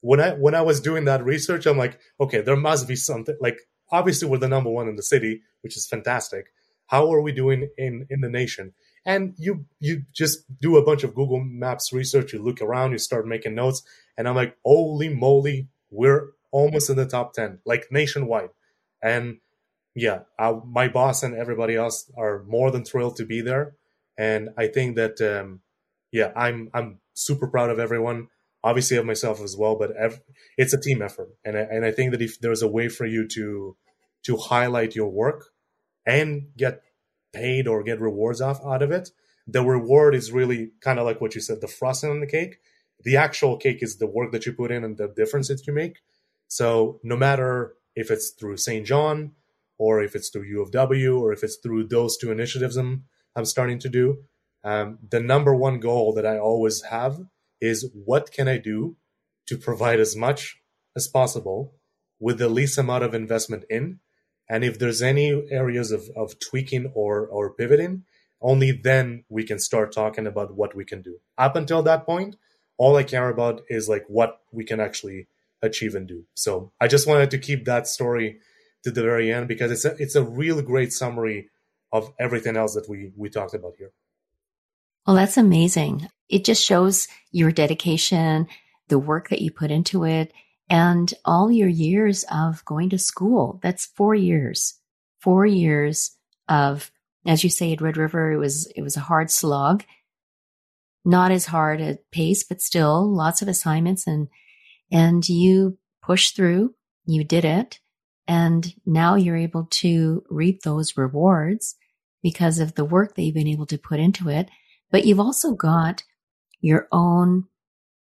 when I when I was doing that research, I'm like, okay, there must be something like obviously we're the number one in the city, which is fantastic. How are we doing in in the nation? and you you just do a bunch of Google Maps research. You look around, you start making notes, and I'm like, holy moly, we're almost in the top ten, like nationwide. And yeah, I, my boss and everybody else are more than thrilled to be there. And I think that um, yeah, I'm I'm super proud of everyone. Obviously, of myself as well, but ev- it's a team effort, and I, and I think that if there's a way for you to to highlight your work and get paid or get rewards off out of it. The reward is really kind of like what you said, the frosting on the cake. The actual cake is the work that you put in and the difference that you make. So no matter if it's through St. John or if it's through U of W or if it's through those two initiatives I'm, I'm starting to do, um, the number one goal that I always have is what can I do to provide as much as possible with the least amount of investment in and if there's any areas of, of tweaking or, or pivoting, only then we can start talking about what we can do. Up until that point, all I care about is like what we can actually achieve and do. So I just wanted to keep that story to the very end because it's a, it's a real great summary of everything else that we, we talked about here. Well, that's amazing. It just shows your dedication, the work that you put into it, and all your years of going to school. That's four years, four years of, as you say, at Red River, it was, it was a hard slog, not as hard a PACE, but still lots of assignments and, and you pushed through, you did it. And now you're able to reap those rewards because of the work that you've been able to put into it. But you've also got your own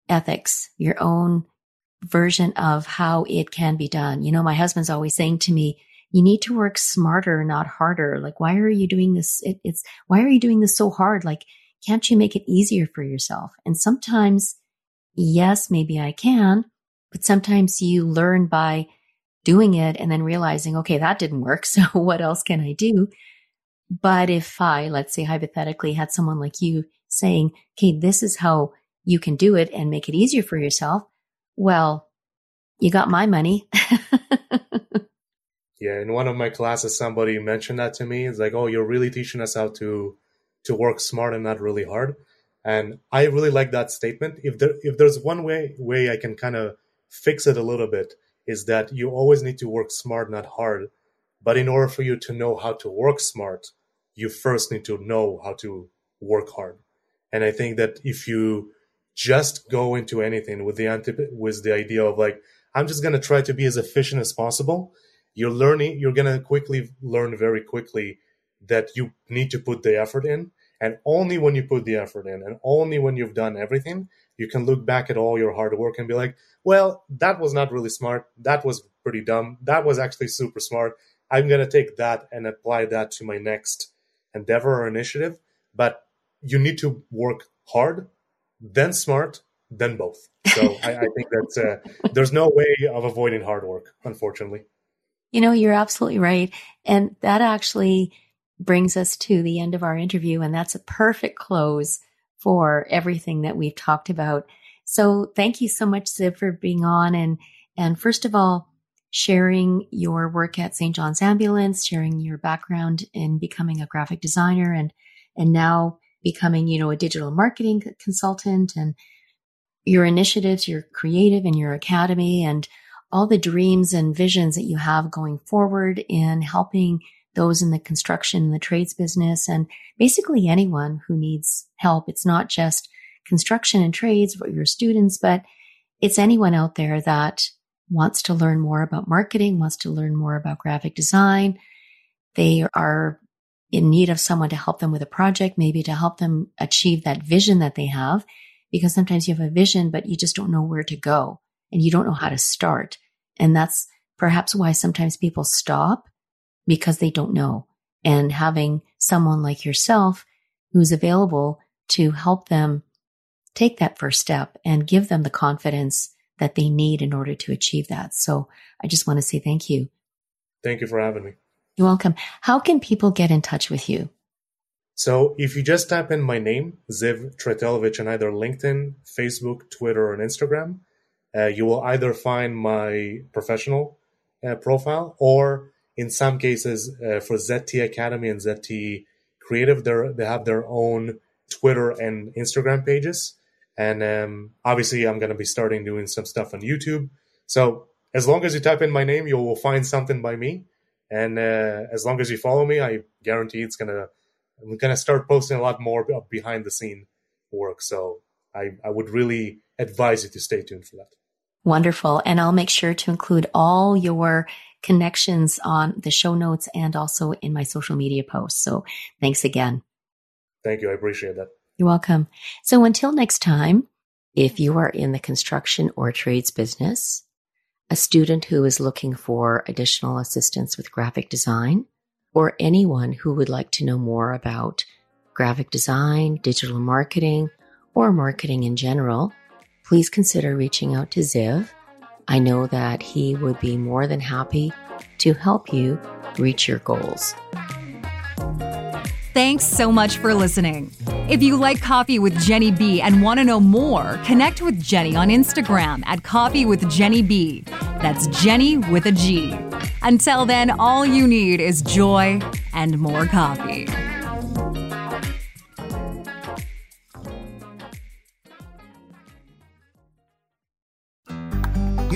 ethics, your own version of how it can be done. You know, my husband's always saying to me, you need to work smarter, not harder. Like, why are you doing this? It, it's, why are you doing this so hard? Like, can't you make it easier for yourself? And sometimes, yes, maybe I can, but sometimes you learn by doing it and then realizing, okay, that didn't work. So what else can I do? But if I, let's say hypothetically, had someone like you saying, okay, this is how you can do it and make it easier for yourself, well, you got my money. yeah, in one of my classes, somebody mentioned that to me. It's like, oh, you're really teaching us how to to work smart and not really hard. And I really like that statement. If there if there's one way way I can kind of fix it a little bit is that you always need to work smart, not hard. But in order for you to know how to work smart, you first need to know how to work hard. And I think that if you just go into anything with the anti with the idea of like, I'm just gonna try to be as efficient as possible, you're learning you're gonna quickly learn very quickly that you need to put the effort in. And only when you put the effort in and only when you've done everything, you can look back at all your hard work and be like, well, that was not really smart. That was pretty dumb. That was actually super smart. I'm going to take that and apply that to my next endeavor or initiative. But you need to work hard, then smart, then both. So I, I, think that uh, there's no way of avoiding hard work, unfortunately. You know, you're absolutely right. And that actually brings us to the end of our interview. And that's a perfect close for everything that we've talked about. So thank you so much, Ziv, for being on and, and first of all, sharing your work at St. John's Ambulance, sharing your background in becoming a graphic designer and, and now becoming, you know, a digital marketing consultant and your initiatives, your creative and your academy and all the dreams and visions that you have going forward in helping those in the construction and the trades business and basically anyone who needs help. It's not just construction and trades for your students, but it's anyone out there that wants to learn more about marketing, wants to learn more about graphic design. They are in need of someone to help them with a project, maybe to help them achieve that vision that they have. Because sometimes you have a vision, but you just don't know where to go and you don't know how to start. And that's perhaps why sometimes people stop because they don't know. And having someone like yourself who's available to help them take that first step and give them the confidence that they need in order to achieve that. So I just want to say thank you. Thank you for having me. You're welcome. How can people get in touch with you? So if you just type in my name, Ziv Traitelovich, on either LinkedIn, Facebook, Twitter, or Instagram, uh, you will either find my professional uh, profile or in some cases uh, for ZT Academy and ZT Creative, they have their own Twitter and Instagram pages. And um, obviously, I'm going to be starting doing some stuff on YouTube. So as long as you type in my name, you will find something by me. And uh, as long as you follow me, I guarantee it's gonna I'm gonna start posting a lot more behind the scene work. So I, I would really advise you to stay tuned for that. Wonderful. And I'll make sure to include all your connections on the show notes and also in my social media posts. So thanks again. Thank you. I appreciate that. You're welcome. So until next time, if you are in the construction or trades business, a student who is looking for additional assistance with graphic design, or anyone who would like to know more about graphic design, digital marketing, or marketing in general, please consider reaching out to Ziv. I know that he would be more than happy to help you reach your goals. Thanks so much for listening. If you like Coffee with Genny B and want to know more, connect with Genny on Instagram at Coffee with Genny B. That's Genny with a G. Until then, all you need is joy and more coffee.